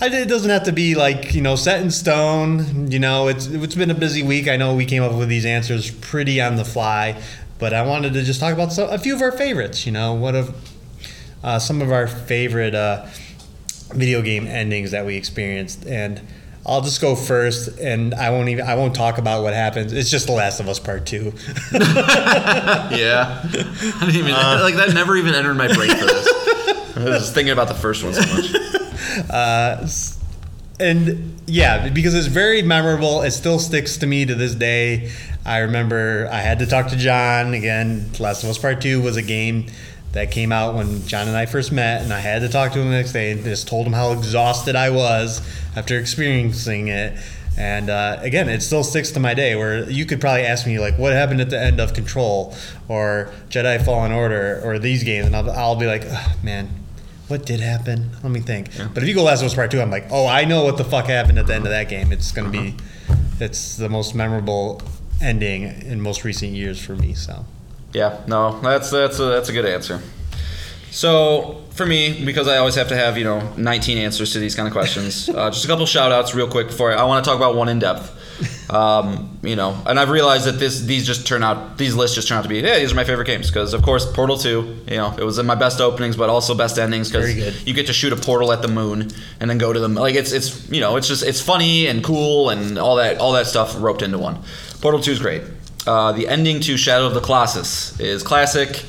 it doesn't have to be like you know set in stone. You know, it's it's been a busy week. I know we came up with these answers pretty on the fly, but I wanted to just talk about so, a few of our favorites. You know, what of uh, some of our favorite uh, video game endings that we experienced and. I'll just go first, and I won't even I won't talk about what happens. It's just The Last of Us Part Two. Yeah. I didn't even uh, like that. Never even entered my brain for this. I was just thinking about the first one so much. Uh, and yeah, because it's very memorable. It still sticks to me to this day. I remember I had to talk to Jon again. Last of Us Part Two was a game that came out when Jon and I first met, and I had to talk to him the next day and just told him how exhausted I was after experiencing it. And uh, again, it still sticks to my day. Where you could probably ask me like, "What happened at the end of Control or Jedi Fallen Order or these games?" And I'll, I'll be like, "Ugh, "Man, what did happen? Let me think. But if you go Last of Us Part Two, I'm like, oh, I know what the fuck happened at the end of that game. It's gonna be, it's the most memorable ending in most recent years for me. So Yeah, no, that's that's a, that's a good answer. So for me, because I always have to have you know 19 answers to these kind of questions, uh, just a couple shout outs real quick before I, I want to talk about one in depth. Um, you know, and I've realized that this these just turn out these lists just turn out to be yeah these are my favorite games because of course Portal 2 you know it was in my best openings but also best endings because you get to shoot a portal at the moon and then go to the like it's it's you know it's just it's funny and cool and all that all that stuff roped into one. Portal 2 is great. Uh, the ending to Shadow of the Colossus is classic.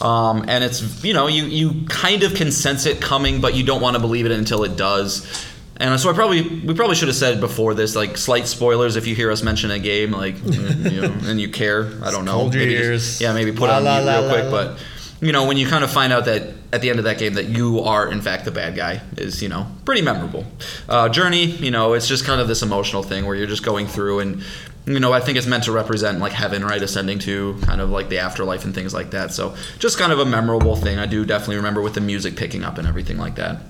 Um, and it's you know you you kind of can sense it coming, but you don't want to believe it until it does. And so I probably we probably should have said before this like slight spoilers if you hear us mention a game like you know, and you care I don't know maybe just- ears. yeah maybe put La, it on la, mute la, real quick but you know when you kind of find out that at the end of that game that you are in fact the bad guy is you know pretty memorable uh, journey you know it's just kind of this emotional thing where you're just going through and you know i think it's meant to represent like heaven right? Ascending to kind of like the afterlife and things like that. So just kind of a memorable thing. I do definitely remember with the music picking up and everything like that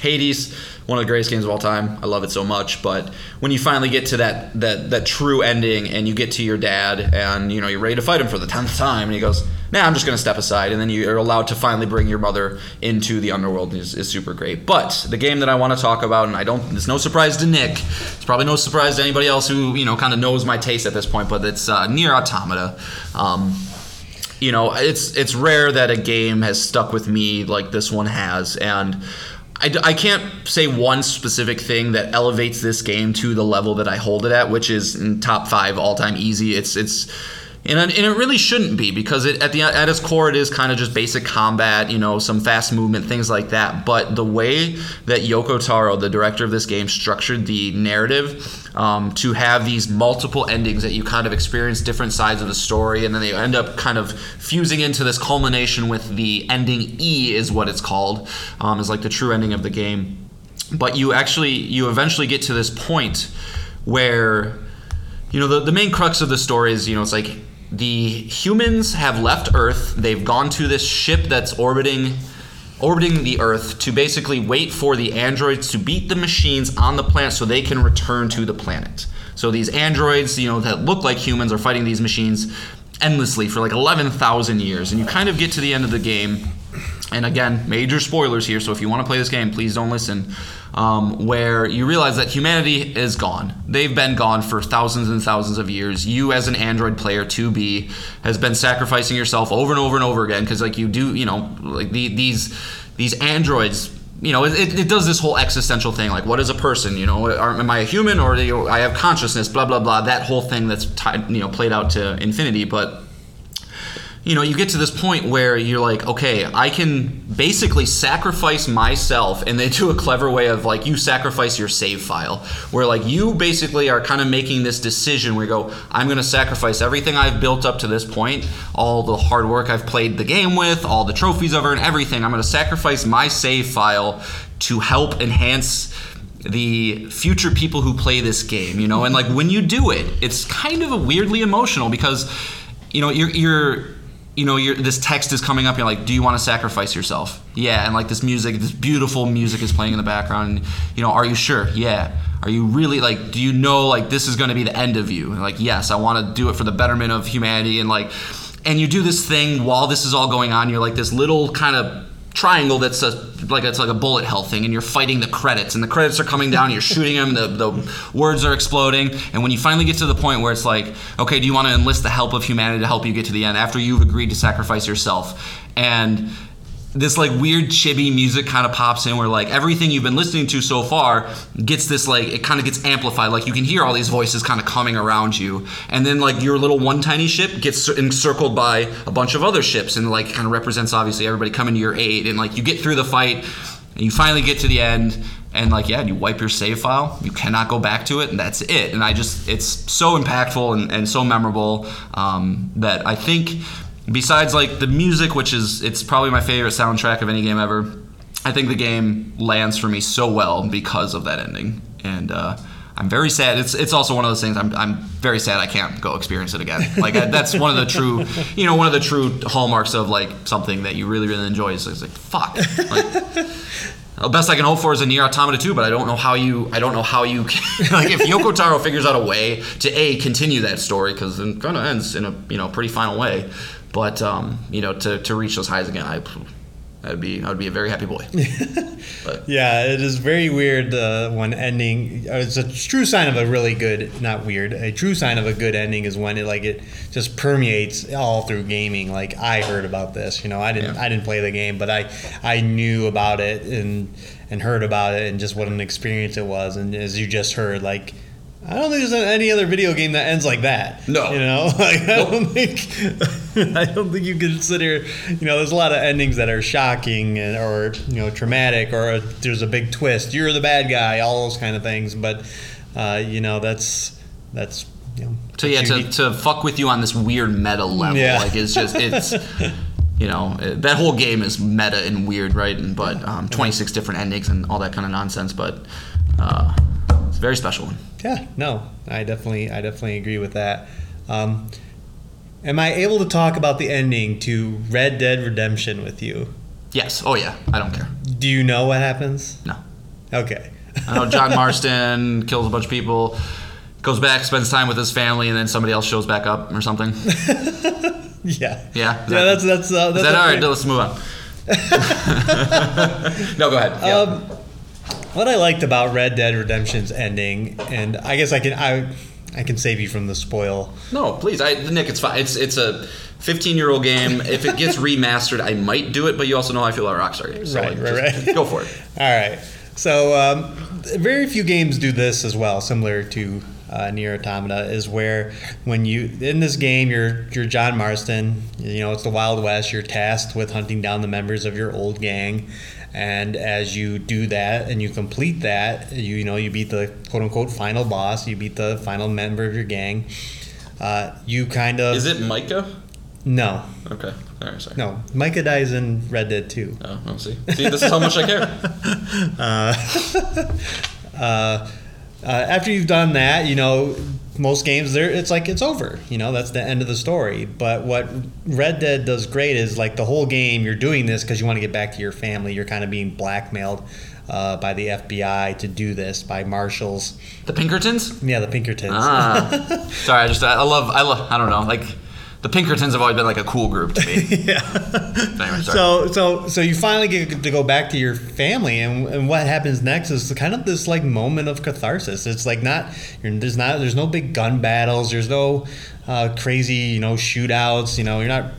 Hades, one of the greatest games of all time. I love it so much. But when you finally get to that that that true ending, and you get to your dad, and you know you're ready to fight him for the tenth time, and he goes, "Nah, I'm just gonna step aside," and then you're allowed to finally bring your mother into the underworld is, is super great. But the game that I want to talk about, and I don't, it's no surprise to Nick. It's probably no surprise to anybody else who you know kind of knows my taste at this point. But it's uh, Nier Automata. Um, you know, it's it's rare that a game has stuck with me like this one has, and I, I can't say one specific thing that elevates this game to the level that I hold it at, which is in top five all time easy. It's it's. And, and it really shouldn't be because it, at the at its core it is kind of just basic combat, you know, some fast movement, things like that. But the way that Yoko Taro, the director of this game, structured the narrative um, to have these multiple endings that you kind of experience different sides of the story, and then they end up kind of fusing into this culmination with the ending E is what it's called, um, is like the true ending of the game. But you actually you eventually get to this point where you know the, the main crux of the story is you know it's like the humans have left earth they've gone to this ship that's orbiting orbiting the earth to basically wait for the androids to beat the machines on the planet so they can return to the planet so these androids you know that look like humans are fighting these machines endlessly for like 11,000 years and you kind of get to the end of the game and again, major spoilers here. So if you want to play this game, please don't listen. Um, where you realize that humanity is gone. They've been gone for thousands and thousands of years. You, as an Android player, 2B, has been sacrificing yourself over and over and over again because, like, you do, you know, like the, these these androids. You know, it, it does this whole existential thing, like what is a person? You know, am I a human or you I have consciousness? Blah blah blah. That whole thing that's tied, you know, played out to infinity. But you know, you get to this point where you're like, okay, I can basically sacrifice myself, and they do a clever way of like you sacrifice your save file, where like you basically are kind of making this decision where you go, I'm going to sacrifice everything I've built up to this point, all the hard work I've played the game with, all the trophies I've earned, everything. I'm going to sacrifice my save file to help enhance the future people who play this game, you know, and like when you do it, it's kind of a weirdly emotional because, you know, you're you're you know, this text is coming up. You're like, do you want to sacrifice yourself? Yeah, and like this music, this beautiful music is playing in the background. And, you know, are you sure? Yeah. Are you really like? Do you know like this is going to be the end of you? And like, yes, I want to do it for the betterment of humanity. And like, and you do this thing while this is all going on. You're like this little kind of triangle that's a like it's like a bullet hell thing and you're fighting the credits and the credits are coming down you're shooting them the, the words are exploding and when you finally get to the point where it's like okay do you want to enlist the help of humanity to help you get to the end after you've agreed to sacrifice yourself? And this like weird chibi music kind of pops in where like everything you've been listening to so far gets this like it kind of gets amplified. Like you can hear all these voices kind of coming around you. And then like your little one tiny ship gets encircled by a bunch of other ships and like kind of represents obviously everybody coming to your aid. And like you get through the fight and you finally get to the end and like yeah you wipe your save file. You cannot go back to it and that's it. And i just it's so impactful and, and so memorable um, that i think besides like the music, which is it's probably my favorite soundtrack of any game ever. I think the game lands for me so well because of that ending, and uh, I'm very sad. It's it's also one of those things. I'm, I'm very sad I can't go experience it again. Like I, that's one of the true, you know, one of the true hallmarks of like something that you really really enjoy. Is, like fuck. Like, the best I can hope for is a Nier Automata 2, but I don't know how you. I don't know how you. Can, like if Yoko Taro figures out a way to a continue that story because it kind of ends in a you know pretty final way. But um, you know, to, to reach those highs again, I I'd be I would be a very happy boy. but. Yeah, it is very weird uh, when ending. Uh, it's a true sign of a really good, not weird. A true sign of a good ending is when it like it just permeates all through gaming. Like I heard about this, you know, I didn't yeah. I didn't play the game, but I I knew about it and and heard about it and just what an experience it was. And as you just heard, like I don't think there's any other video game that ends like that. No, you know, like, I nope. don't think I don't think you consider. You know, there's a lot of endings that are shocking and, or you know traumatic or a, there's a big twist. You're the bad guy. All those kind of things. But uh, you know, that's that's you know. So yeah, to, to fuck with you on this weird meta level, yeah. like it's just it's. you know that whole game is meta and weird, right? And but um, 26 different endings and all that kind of nonsense. But uh, it's a very special one. Yeah, no, I definitely, I definitely agree with that. Um, am I able to talk about the ending to Red Dead Redemption with you? Yes. Oh yeah. I don't care. Do you know what happens? No. Okay. I know John Marston kills a bunch of people, goes back, spends time with his family, and then somebody else shows back up or something. yeah. Yeah. yeah. That's that's. Uh, that's is that all right? Let's move on. no, go ahead. Yeah. Um, what I liked about Red Dead Redemption's ending, and I guess I can I I can save you from the spoil. No, please, I, Nick, it's fine. It's it's a 15 year old game. If it gets remastered, I might do it. But you also know I feel about Rockstar games, so right, like, right, right. Go for it. All right. So um, very few games do this as well, similar to uh, Nier Automata, is where when you in this game you're you're John Marston. You know it's the Wild West. You're tasked with hunting down the members of your old gang, and as you do that and you complete that, you, you know, you beat the quote unquote final boss, you beat the final member of your gang. Uh, you kind of. Is it Micah? No. Okay. All right, sorry. No. Micah dies in Red Dead 2. Oh, I'll see. See, this is how much I care. uh, uh, uh, after you've done that, you know, most games there it's like it's over you know that's the end of the story but what red dead does great is like the whole game you're doing this because you want to get back to your family you're kind of being blackmailed uh, by the FBI to do this by marshals. The Pinkertons? Yeah, the Pinkertons. Ah, sorry. I just I love I love I don't know like the Pinkertons have always been like a cool group to me. yeah. Anyway, so so so you finally get to go back to your family, and, and what happens next is kind of this like moment of catharsis. It's like not there's not there's no big gun battles. There's no uh, crazy you know shootouts. You know you're not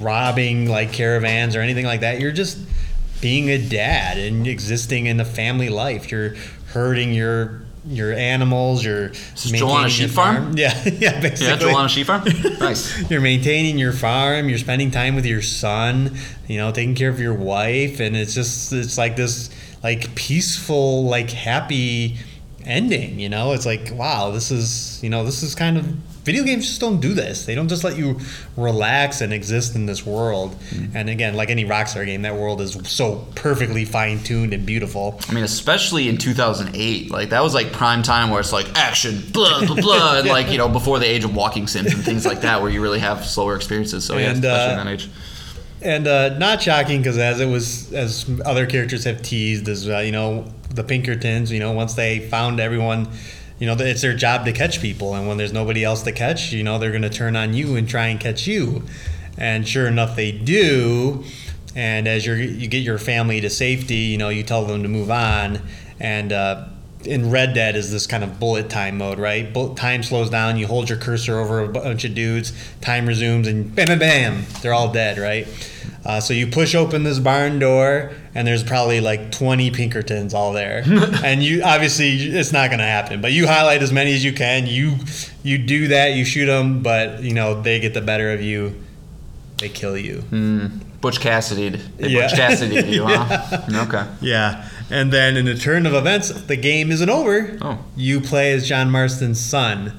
robbing like caravans or anything like that. You're just being a dad and existing in the family life. You're herding your your animals. You're is Joel on a sheep your farm? Yeah, yeah, basically. Yeah, Joel on a sheep farm. nice. you're maintaining your farm you're spending time with your son you know taking care of your wife and it's just it's like this like peaceful like happy ending you know it's like wow this is you know this is kind of video games just don't do this. They don't just let you relax and exist in this world. And again like any rockstar game that world is so perfectly fine-tuned and beautiful. I mean, especially in 2008, like that was like prime time where it's like action, blah blah blah, and like you know before the age of walking sims and things like that, where you really have slower experiences. So yeah, And, especially uh, in that age. and uh, not shocking because as it was as other characters have teased as uh, you know the pinkertons you know once they found everyone you know it's their job to catch people and when there's nobody else to catch you know they're going to turn on you and try and catch you. And sure enough they do. And as you get your family to safety you know you tell them to move on. And uh, in Red Dead is this kind of bullet time mode, right? Bullet time slows down. You hold your cursor over a bunch of dudes. Time resumes, and bam, bam, bam, they're all dead, right? Uh, so you push open this barn door, and there's probably like 20 Pinkertons all there, and you obviously it's not going to happen. But you highlight as many as you can. You you do that. You shoot them, but you know they get the better of you. They kill you. Butch Cassidy. They Yeah. Butch Cassidy you, huh? Okay. Yeah. And then in the turn of events, the game isn't over. Oh. You play as John Marston's son,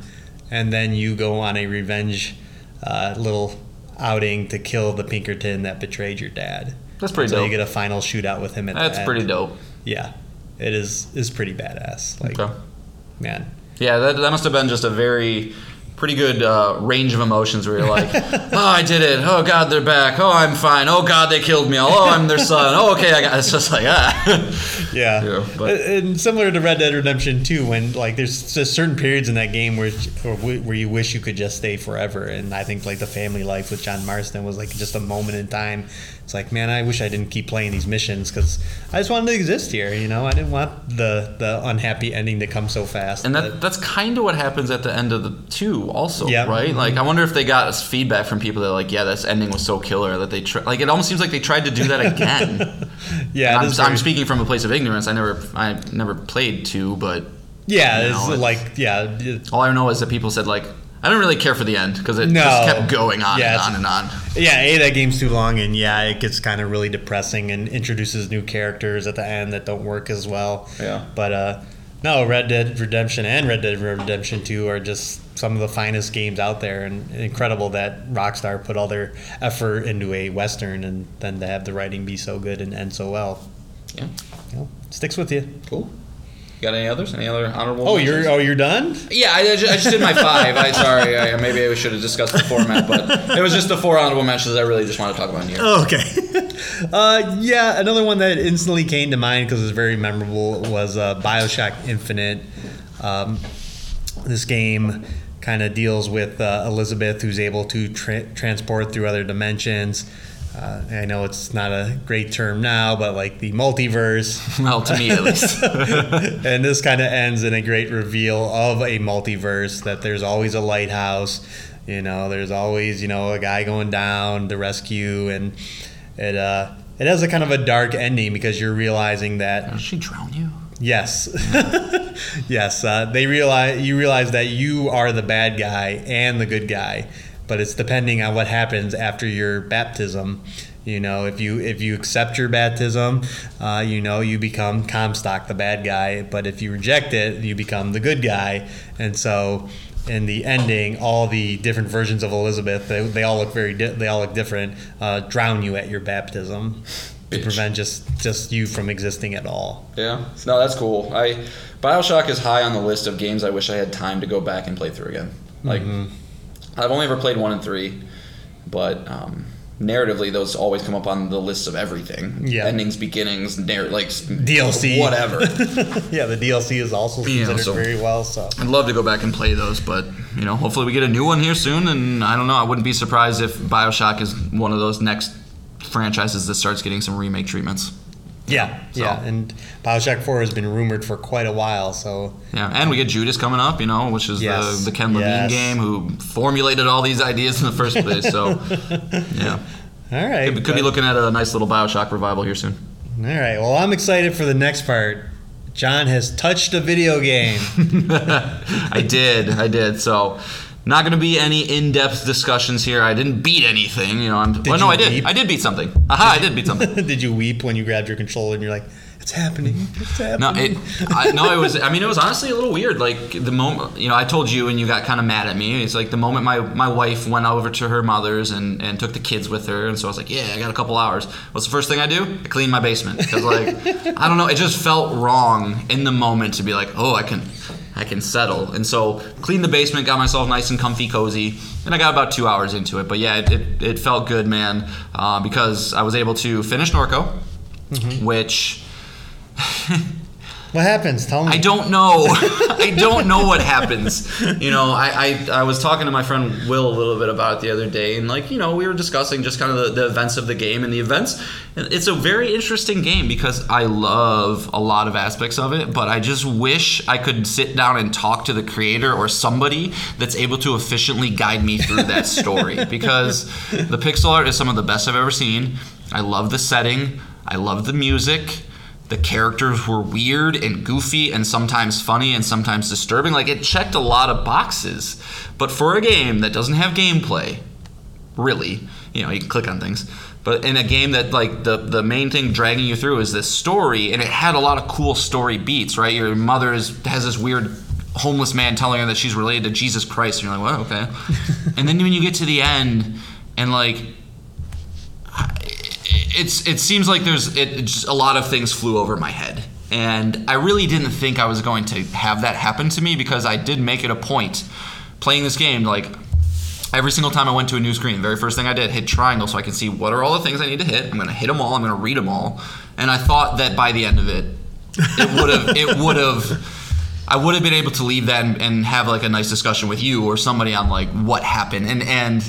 and then you go on a revenge uh, little outing to kill the Pinkerton that betrayed your dad. That's pretty so dope. So you get a final shootout with him at the That's end. pretty dope. Yeah. It is is pretty badass. Like Okay. man. Yeah, that, that must have been just a very pretty good uh, range of emotions where you're like, oh, I did it. Oh, God, they're back. Oh, I'm fine. Oh, God, they killed me. Oh, I'm their son. Oh, okay, I got It's just like, ah. Yeah. Yeah, but- and similar to Red Dead Redemption 2, when like there's just certain periods in that game where or where you wish you could just stay forever, and I think like the family life with John Marston was like just a moment in time. It's like, man, I wish I didn't keep playing these missions because I just wanted to exist here. You know, I didn't want the the unhappy ending to come so fast. And that that's kind of what happens at the end of the two, also, Yeah. right? Mm-hmm. Like, I wonder if they got us feedback from people that like, yeah, this ending was so killer that they tr- like. It almost seems like they tried to do that again. yeah, I'm, I'm speaking from a place of ignorance. I never, I never played two, but Yeah, you it's know, it's- like yeah. all I know is that people said like, I don't really care for the end because it No. just kept going on Yeah, and on and on. Yeah, A, that game's too long, and yeah, it gets kind of really depressing and introduces new characters at the end that don't work as well. Yeah. But uh, no, Red Dead Redemption and Red Dead Redemption 2 are just some of the finest games out there, and incredible that Rockstar put all their effort into a Western and then to have the writing be so good and end so well. Yeah, You know, sticks with you. cool. Got any others? Any other honorable? Oh, mentions? you're oh you're done? Yeah, I, I just, I just did my five. I sorry, I, maybe I should have discussed the format, but it was just the four honorable mentions I really just want to talk about in here. Oh, okay. uh, yeah, another one that instantly came to mind because it's very memorable was uh, Bioshock Infinite. Um, this game kind of deals with uh, Elizabeth, who's able to tra- transport through other dimensions. Uh, I know it's not a great term now, but like the multiverse. Well, to me at least. and this kind of ends in a great reveal of a multiverse that there's always a lighthouse you know there's always you know a guy going down to rescue and it uh it has a kind of a dark ending because you're realizing that Did she drown you? yes yes uh, they realize you realize that you are the bad guy and the good guy but it's depending on what happens after your baptism you know if you if you accept your baptism uh, you know you become comstock the bad guy but if you reject it you become the good guy and so in the ending all the different versions of elizabeth they, they all look very di- they all look different uh, drown you at your baptism to Bitch. prevent just just you from existing at all Yeah. No, that's cool. I Bioshock is high on the list of games I wish I had time to go back and play through again. Like, I've only ever played one and three, but um, narratively, those always come up on the list of everything. Yeah. Endings, beginnings, narr- like DLC. whatever. yeah, the DLC is also Yeah, considered so- very well. So I'd love to go back and play those, but you know, hopefully we get a new one here soon. And I don't know, I wouldn't be surprised if Bioshock is one of those next franchises that starts getting some remake treatments. Yeah, So- yeah, and Bioshock Four has been rumored for quite a while. So Yeah, and we get Judas coming up, you know, which is Yes, the, the Ken Levine yes. game who formulated all these ideas in the first place. So, yeah, all right, could, could be looking at a nice little Bioshock revival here soon. All right. Well, I'm excited for the next part Jon has touched a video game. I did, I did. So, not going to be any in-depth discussions here. I didn't beat anything, you know. I'm, well, no, I did. weep? I did beat something. Aha, I did beat something. Did you weep when you grabbed your controller and you're like, it's happening, it's No, it, I, no, it was. I mean, it was honestly a little weird. Like the moment, you know, I told you, and you got kind of mad at me. It's like the moment my my wife went over to her mother's and and took the kids with her, and so I was like, yeah, I got a couple hours. What's the first thing I do? I clean my basement because like I don't know, it just felt wrong in the moment to be like, oh, I can. I can settle, and so cleaned the basement, got myself nice and comfy, cozy, and I got about two hours into it. But yeah, it, it, it felt good, man, uh, because I was able to finish Norco, which what happens? Tell me. I don't know. I don't know what happens. You know, I, I, I was talking to my friend Will a little bit about it the other day, and like, you know, we were discussing just kind of the, the events of the game and the events. It's a very interesting game because I love a lot of aspects of it, but I just wish I could sit down and talk to the creator or somebody that's able to efficiently guide me through that story because the pixel art is some of the best I've ever seen. I love the setting. I love the music the characters were weird and goofy and sometimes funny and sometimes disturbing. Like it checked a lot of boxes. But for a game that doesn't have gameplay, really, you know, you can click on things. But in a game that like the the main thing dragging you through is this story, and it had a lot of cool story beats, right? Your mother is, has this weird homeless man telling her that she's related to Jesus Christ, and you're like, well, okay. and then when you get to the end, and like it's it seems like there's it, just a lot of things flew over my head. And i really didn't think i was going to have that happen to me because i did make it a point playing this game like every single time i went to a new screen the very first thing i did hit triangle so i can see what are all the things i need to hit. I'm going to hit them all i'm going to read them all. And i thought that by the end of it it would have it would have I would have been able to leave that and, and have like a nice discussion with you or somebody on like what happened. And and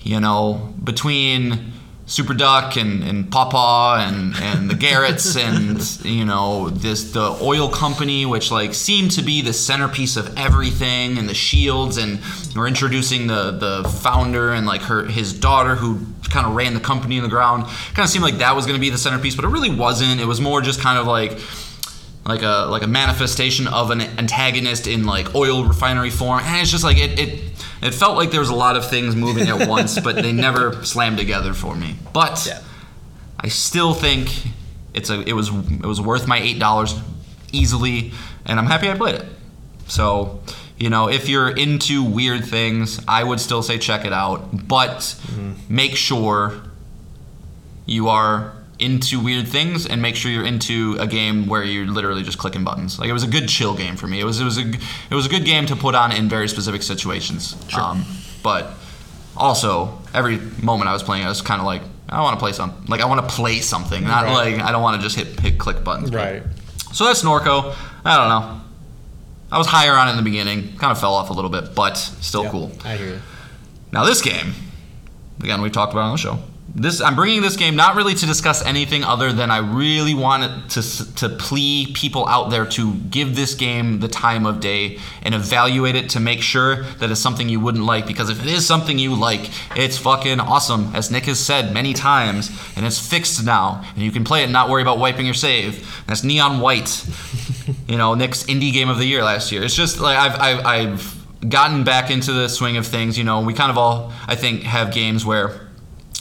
you know between Super Duck and, and Papa and, and the Garretts and you know this the oil company which like seemed to be the centerpiece of everything and the shields and we're introducing the the founder and like her his daughter who kind of ran the company in the ground. Kind of seemed like that was going to be the centerpiece but it really wasn't. It was more just kind of like like a like a manifestation of an antagonist in like oil refinery form. And it's just like it it, it felt like there was a lot of things moving at once but they never slammed together for me. But Yeah. i still think it's a it was it was worth my eight dollars easily and i'm happy i played it. So you know if you're into weird things i would still say check it out but mm-hmm. make sure you are into weird things and make sure you're into a game where you're literally just clicking buttons. Like it was a good chill game for me. It was it was a it was a good game to put on in very specific situations. Um, but also every moment I was playing, I was kind of like I want to play some like I want to play something, not Right. like I don't want to just hit hit click buttons. Right. So that's Norco. I don't know. I was higher on it in the beginning, kind of fell off a little bit, but still Yep, cool. I hear you. Now this game, again, we talked about it on the show. This I'm bringing this game not really to discuss anything other than I really wanted to to plea people out there to give this game the time of day and evaluate it to make sure that it's something you wouldn't like because if it is something you like, it's fucking awesome as Nick has said many times and it's fixed now and you can play it and not worry about wiping your save. That's Neon White you know, Nick's indie game of the year last year. It's just like I've, I've, I've gotten back into the swing of things. You know, we kind of all, I think, have games where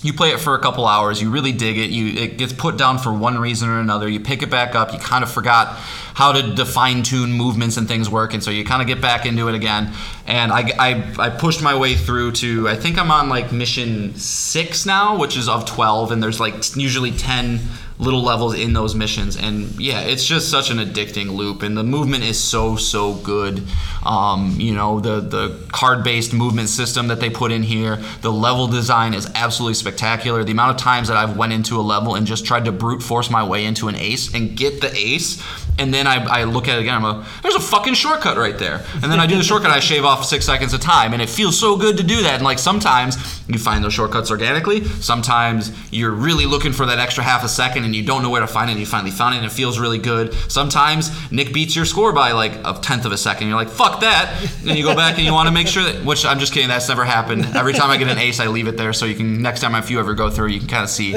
you play it for a couple hours, you really dig it, you it gets put down for one reason or another, you pick it back up, you kind of forgot how to define tune movements and things work, and so you kind of get back into it again. And I, I, I pushed my way through to I think I'm on like mission six now, which is of twelve, and there's like usually ten little levels in those missions. And yeah it's just such an addicting loop. And the movement is so so good. Um, you know the the card based movement system that they put in here the level design is absolutely spectacular. The amount of times that i've went into a level and just tried to brute force my way into an ace and get the ace and then I, I look at it again i'm like there's a fucking shortcut right there. And then i do the shortcut i shave off six seconds of time and it feels so good to do that. And like sometimes you find those shortcuts organically. Sometimes you're really looking for that extra half a second and you don't know where to find it and you finally found it and it feels really good. Sometimes nick beats your score by like a tenth of a second. You're like fuck that. And you go back and you want to make sure that which i'm just kidding that's never happened. Every time i get an ace i leave it there so you can next time if you ever go through you can kind of see.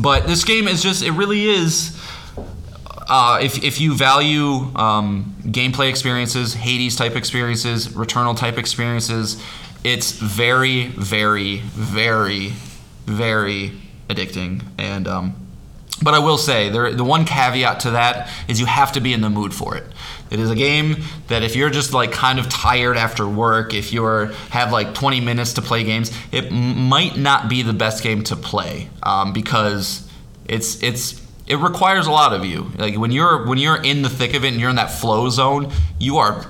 But this game is just it really is uh, if, if you value um, gameplay experiences, Hades type experiences, Returnal type experiences, it's very, very, very, very addicting. And um, but I will say there, the one caveat to that is you have to be in the mood for it. It is a game that if you're just like kind of tired after work, if you're have like 20 minutes to play games, it might not be the best game to play um, because it's it's it requires a lot of you. Like when you're when you're in the thick of it and you're in that flow zone, you are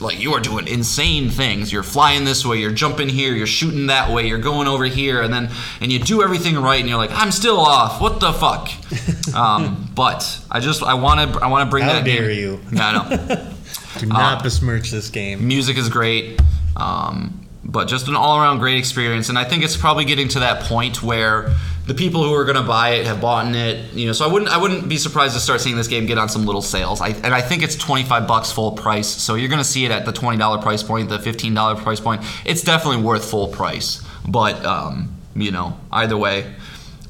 like you are doing insane things. You're flying this way, you're jumping here, you're shooting that way, you're going over here, and then and you do everything right, and you're like, I'm still off. What the fuck? um, but I just I want to I want to bring How that. dare game- you. Yeah, I know. Do not besmirch this game. Music is great, um, but just an all-around great experience. And I think it's probably getting to that point where the people who are going to buy it have bought it. You know, so I wouldn't I wouldn't be surprised to start seeing this game get on some little sales. I, and I think it's 25 bucks full price. So you're going to see it at the $20 price point, the $15 price point. It's definitely worth full price. But um, you know, either way.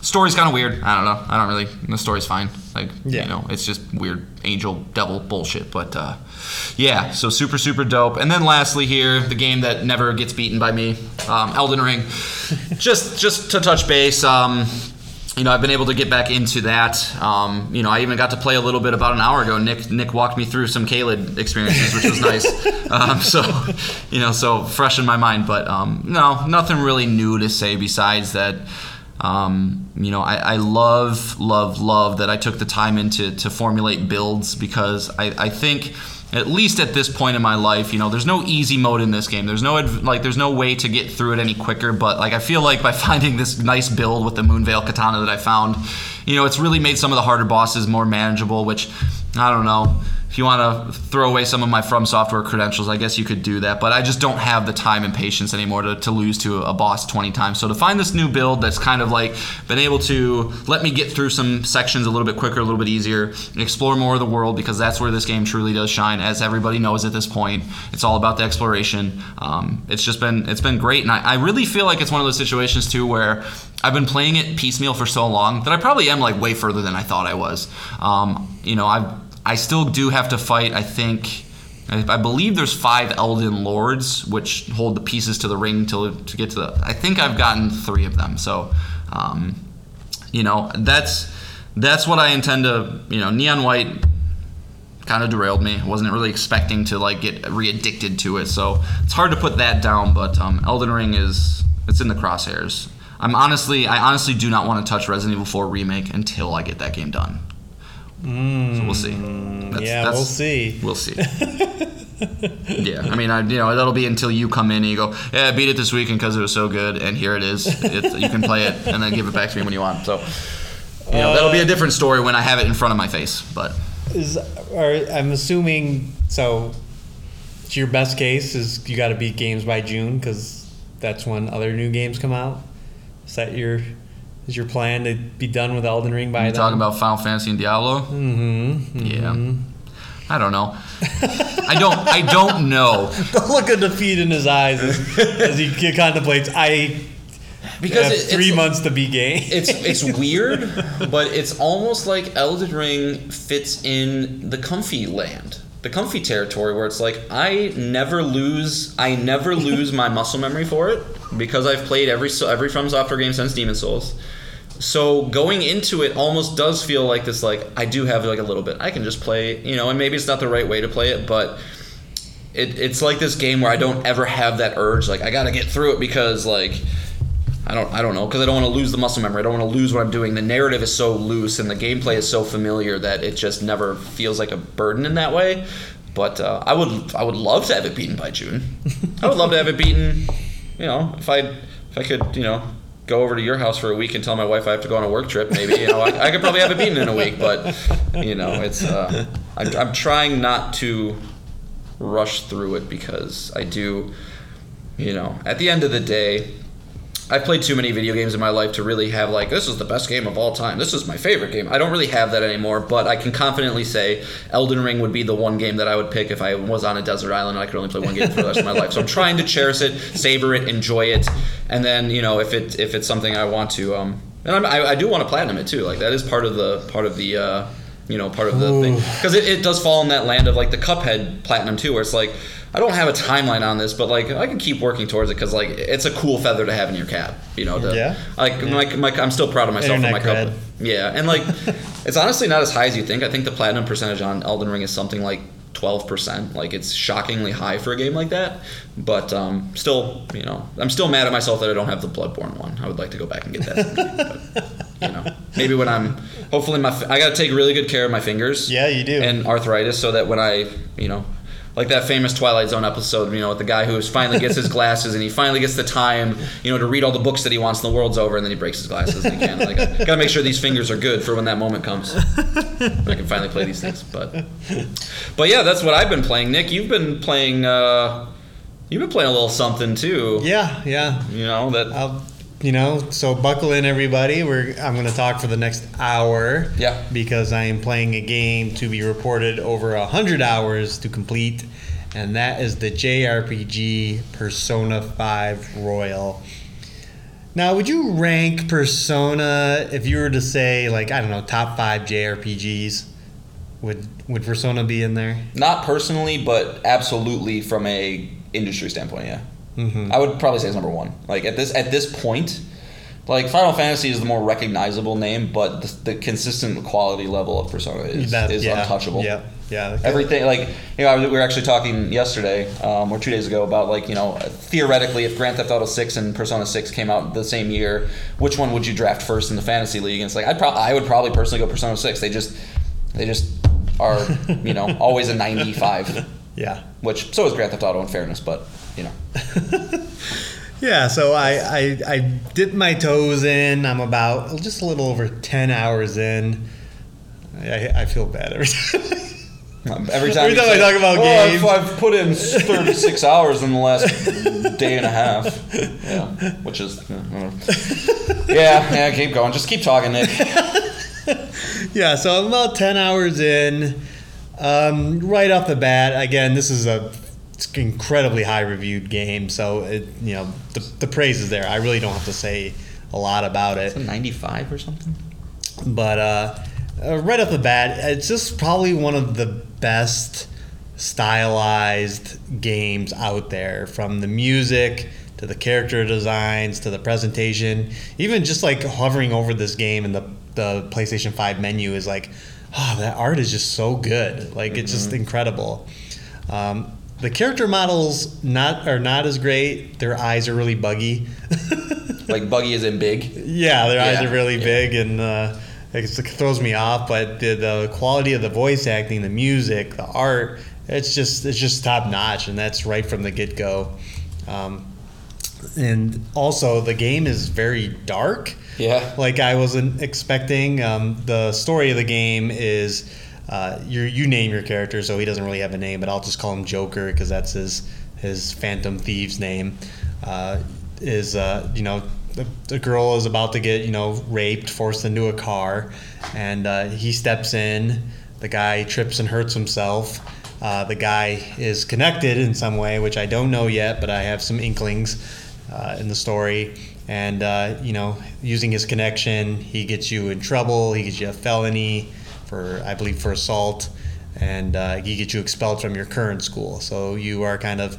Story's kind of weird. I don't know. I don't really. The story's fine. Like Yeah. you know, it's just weird angel devil bullshit. But uh, yeah, so super super dope. And then lastly here, the game that never gets beaten by me, um, Elden Ring. just just to touch base. Um, you know, I've been able to get back into that. Um, you know, I even got to play a little bit about an hour ago. Nick Nick walked me through some Caelid experiences, which was nice. Um, so, you know, so fresh in my mind. But um, no, nothing really new to say besides that. Um, you know, I, I love, love, love that I took the time into to formulate builds because I, I think at least at this point in my life, you know, there's no easy mode in this game. There's no like, there's no way to get through it any quicker. But like, I feel like by finding this nice build with the Moonveil Katana that I found, you know, it's really made some of the harder bosses more manageable. Which I don't know. If you want to throw away some of my From Software credentials, I guess you could do that. But I just don't have the time and patience anymore to, to lose to a boss 20 times. So to find this new build that's kind of like been able to let me get through some sections a little bit quicker, a little bit easier, explore more of the world because that's where this game truly does shine. As everybody knows at this point, it's all about the exploration. Um, it's just been it's been great, and I, I really feel like it's one of those situations too where I've been playing it piecemeal for so long that I probably am like way further than I thought I was. Um, you know, I I still do have to fight. I think. I believe there's five Elden Lords, which hold the pieces to the ring to, to get to the. I think I've gotten three of them. So, um, you know, that's that's what I intend to. You know, Neon White kind of derailed me. I wasn't really expecting to like get re-addicted to it, so it's hard to put that down. But um, Elden Ring is it's in the crosshairs. I'm honestly, I honestly do not want to touch Resident Evil 4 remake until I get that game done. So we'll see. Mm, that's- yeah, that's- we'll see. We'll see. yeah, I mean, I, you know, that'll be until you come in and you go, yeah, I beat it this weekend because it was so good, and here it is. It, you can play it and then give it back to me when you want. So, you know, that'll be a uh, different story when I have it in front of my face. But Is or I'm assuming so. Your best case is you got to beat games by June because that's when other new games come out. Is that your is your plan to be done with Elden Ring by you then? talking about Final Fantasy and Diablo? Mm-hmm. Yeah. I don't know. I don't. I don't know The look of defeat in his eyes as, as he contemplates. I because have it- three months to be game. it's it's weird, but it's almost like Elden Ring fits in the comfy land, the comfy territory where it's like I never lose, I never lose my muscle memory for it because I've played every every From Software game since Demon Souls. So going into it almost does feel like this like I do have like a little bit. I can just play, you know, and maybe it's not the right way to play it, but it, it's like this game where I don't ever have that urge like I got to get through it because like I don't I don't know because I don't want to lose the muscle memory. I don't want to lose what I'm doing. The narrative is so loose and the gameplay is so familiar that it just never feels like a burden in that way. But uh, I would I would love to have it beaten by June. I would love to have it beaten. You know, if I if I could you know go over to your house for a week and tell my wife I have to go on a work trip, maybe you know I, I could probably have it beaten in a week. But you know, it's uh, I'm, I'm trying not to rush through it because I do, you know, at the end of the day, I've played too many video games in my life to really have like this is the best game of all time. This is my favorite game. I don't really have that anymore, but I can confidently say Elden Ring would be the one game that I would pick if I was on a desert island and I could only play one game for the rest of my life. So I'm trying to cherish it, savor it, enjoy it, and then you know if it if it's something I want to um and I'm, I, I do want to platinum it too. Like that is part of the part of the uh, you know, part of the thing because it, it does fall in that land of like the Cuphead platinum too, where it's like I don't have a timeline on this, but like I can keep working towards it because like it's a cool feather to have in your cap, you know. To, Yeah. Like my, my, I'm still proud of myself for my cup. Yeah, and like it's honestly not as high as you think. I think the platinum percentage on Elden Ring is something like. 12% like it's shockingly high for a game like that. But um, still you know i'm still mad at myself that i don't have the bloodborne one. I would like to go back and get that someday, but, you know maybe when i'm hopefully my i gotta take really good care of my fingers Yeah, you do. and arthritis so that when I, you know, like that famous Twilight Zone episode, you know, with the guy who finally gets his glasses and he finally gets the time, you know, to read all the books that he wants and the world's over and then he breaks his glasses and he can't. Like, I gotta make sure these fingers are good for when that moment comes. I can finally play these things. But, but yeah, that's what I've been playing. Nick, you've been playing, uh, you've been playing a little something too. yeah, yeah. You know, that, I'll, you know, so buckle in, everybody. We're I'm going to talk for the next hour. Yeah. Because I am playing a game to be reported over a hundred hours to complete, and that is the JRPG Persona 5 Royal. Now, would you rank Persona if you were to say like I don't know top five JRPGs? Would would Persona be in there? not personally, but absolutely from a industry standpoint, yeah. Mm-hmm. I would probably say it's number one. Like at this at this point, like Final Fantasy is the more recognizable name, but the, the consistent quality level of Persona is, That- is yeah, untouchable. Yeah, yeah. Everything like you know, I we were actually talking yesterday um, or two days ago about like you know theoretically if Grand Theft Auto Six and Persona Six came out the same year, which one would you draft first in the fantasy league? And it's like I'd probably I would probably personally go Persona Six. They just they just are you know always a ninety five, Yeah. which so is Grand Theft Auto in fairness, but you know. Yeah, so I, I I dipped my toes in. I'm about just a little over ten hours in. I, I feel bad every time. Every time, Every time I talk about "Oh, games." I've, I've put in 36 hours in the last day and a half. Yeah, which is yeah, yeah, yeah. Keep going. Just keep talking, Nick. yeah, so I'm about ten hours in. Um, right off the bat, again, this is a it's incredibly high reviewed game, so it you know the, the praise is there. I really don't have to say a lot about it. 95 or something. But uh, uh, right off the bat, it's just probably one of the best stylized games out there from the music to the character designs to the presentation. Even just like hovering over this game and the, the PlayStation 5 menu is like, oh, that art is just so good. Like, it's just incredible. Um, the character models not are not as great. Their eyes are really buggy. Like Buggy is in big. Yeah, their eyes are really yeah. big and uh, it throws me off. But the, the quality of the voice acting, the music, the art, it's just it's just top notch, and that's right from the get go. Um, and also, the game is very dark. Yeah. Like I wasn't expecting. Um, the story of the game is uh, you name your character, so he doesn't really have a name, but I'll just call him Joker because that's his his Phantom Thieves name. Uh, is uh, you know the, the girl is about to get you know raped, forced into a car, and uh, he steps in. The guy trips and hurts himself. Uh, the guy is connected in some way, which I don't know yet, but I have some inklings in the story. And uh, you know, using his connection, he gets you in trouble. He gets you a felony for, I believe, for assault, and uh, he gets you expelled from your current school. So you are kind of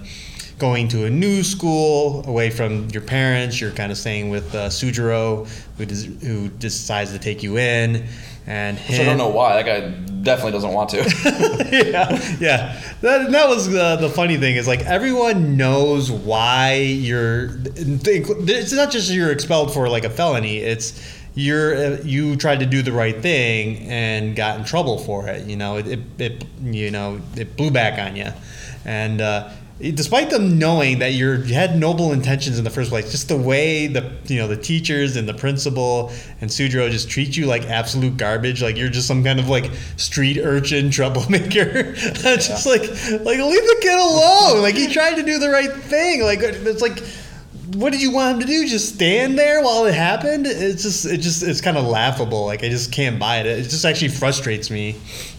going to a new school away from your parents. You're kind of staying with uh, Sojiro, who des- who decides to take you in, and him. Which I don't know why. That guy definitely doesn't want to. yeah, yeah. That, that was the, the funny thing is like everyone knows why you're. It's not just you're expelled for like a felony. It's you're uh, you tried to do the right thing and got in trouble for it. You know, it, it, it you know it blew back on you, and. Uh, Despite them knowing that you're, you had noble intentions in the first place, just the way the you know the teachers and the principal and Sudro just treat you like absolute garbage, like you're just some kind of like street urchin troublemaker. just like like leave the kid alone. Like he tried to do the right thing. Like it's like what did you want him to do? Just stand there while it happened? It's just it just it's kind of laughable. Like I just can't buy it. It just actually frustrates me.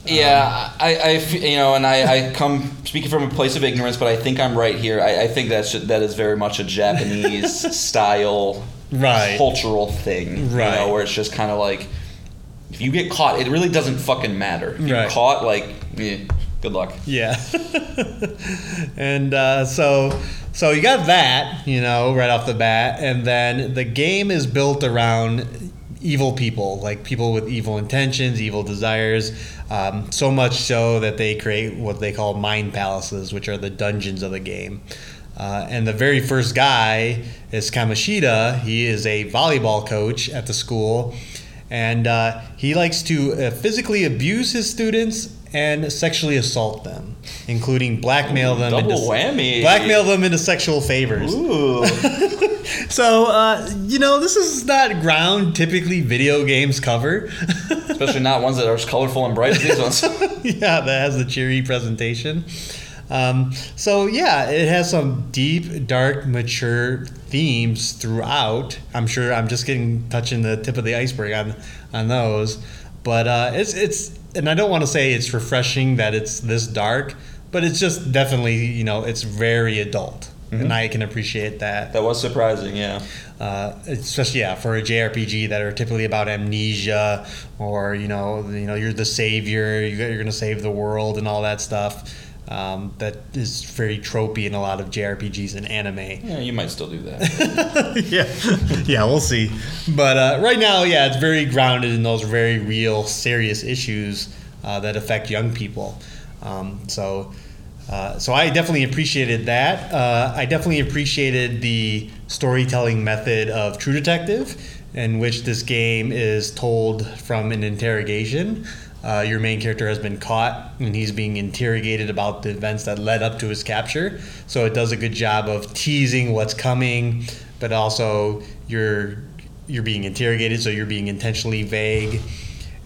Yeah, i i you know, and I, I come speaking from a place of ignorance, but I think I'm right here. I, I think that's that is very much a Japanese style, Right. cultural thing, You Right. know, where it's just kind of like, if you get caught, it really doesn't fucking matter. If you're Right. caught, like, eh, good luck. Yeah. and uh, so so you got that, you know, right off the bat, and then the game is built around evil people, like people with evil intentions, evil desires. Um, so much so that they create what they call mind palaces, which are the dungeons of the game. Uh, and the very first guy is Kamoshida. He is a volleyball coach at the school, and uh, he likes to uh, physically abuse his students and sexually assault them, including blackmail them. Double into, whammy. Blackmail them into sexual favors. Ooh. So, uh, you know, this is not ground typically video games cover. Especially not ones that are as colorful and bright as these ones. yeah, that has the cheery presentation. Um, so yeah, it has some deep, dark, mature themes throughout. I'm sure I'm just getting touching the tip of the iceberg on on those, but uh, it's it's and I don't want to say it's refreshing that it's this dark, but it's just definitely you know it's very adult, and I can appreciate that. That was surprising, yeah. uh, especially yeah for a JRPG that are typically about amnesia or you know you know you're the savior you're gonna save the world and all that stuff. Um, that is very tropey in a lot of JRPGs and anime. Yeah, you might still do that. yeah, yeah, we'll see. But uh, right now, yeah, it's very grounded in those very real, serious issues uh, that affect young people. Um, so, uh, so I definitely appreciated that. Uh, I definitely appreciated the storytelling method of True Detective, in which this game is told from an interrogation. Uh, your main character has been caught and he's being interrogated about the events that led up to his capture. So it does a good job of teasing what's coming, but also you're you're being interrogated, so you're being intentionally vague.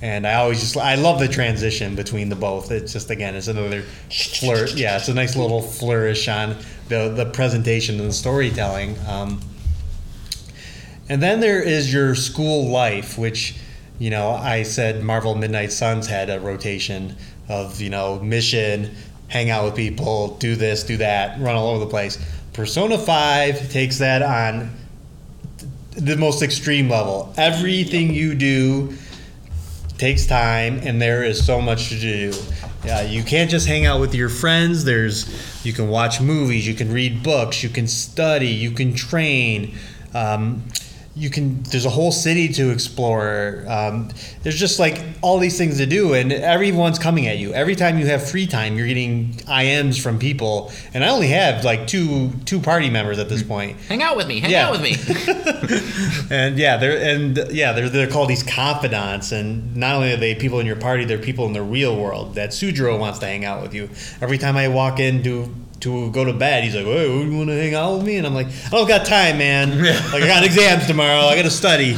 And I always just I love the transition between the both. It's just again, it's another flirt. Yeah, it's a nice little flourish on the the presentation and the storytelling. Um, and then there is your school life, which, you know, I said Marvel Midnight Suns had a rotation of, you know, mission, hang out with people, do this, do that, run all over the place. Persona 5 takes that on the most extreme level. Everything you do takes time and there is so much to do. Yeah, you can't just hang out with your friends. There's you can watch movies, you can read books, you can study, you can train. Um, you can there's a whole city to explore um, there's just like all these things to do and everyone's coming at you every time you have free time you're getting ims from people and i only have like two two party members at this point hang out with me. Hang Yeah. out with me. and yeah, they're and yeah, they're they're called these confidants, and not only are they people in your party, they're people in the real world. That Sojiro wants to hang out with you. Every time I walk in to go to bed, he's like, "Hey, you want to hang out with me?" And I'm like, "I don't got time, man. Like I got exams tomorrow. I got to study."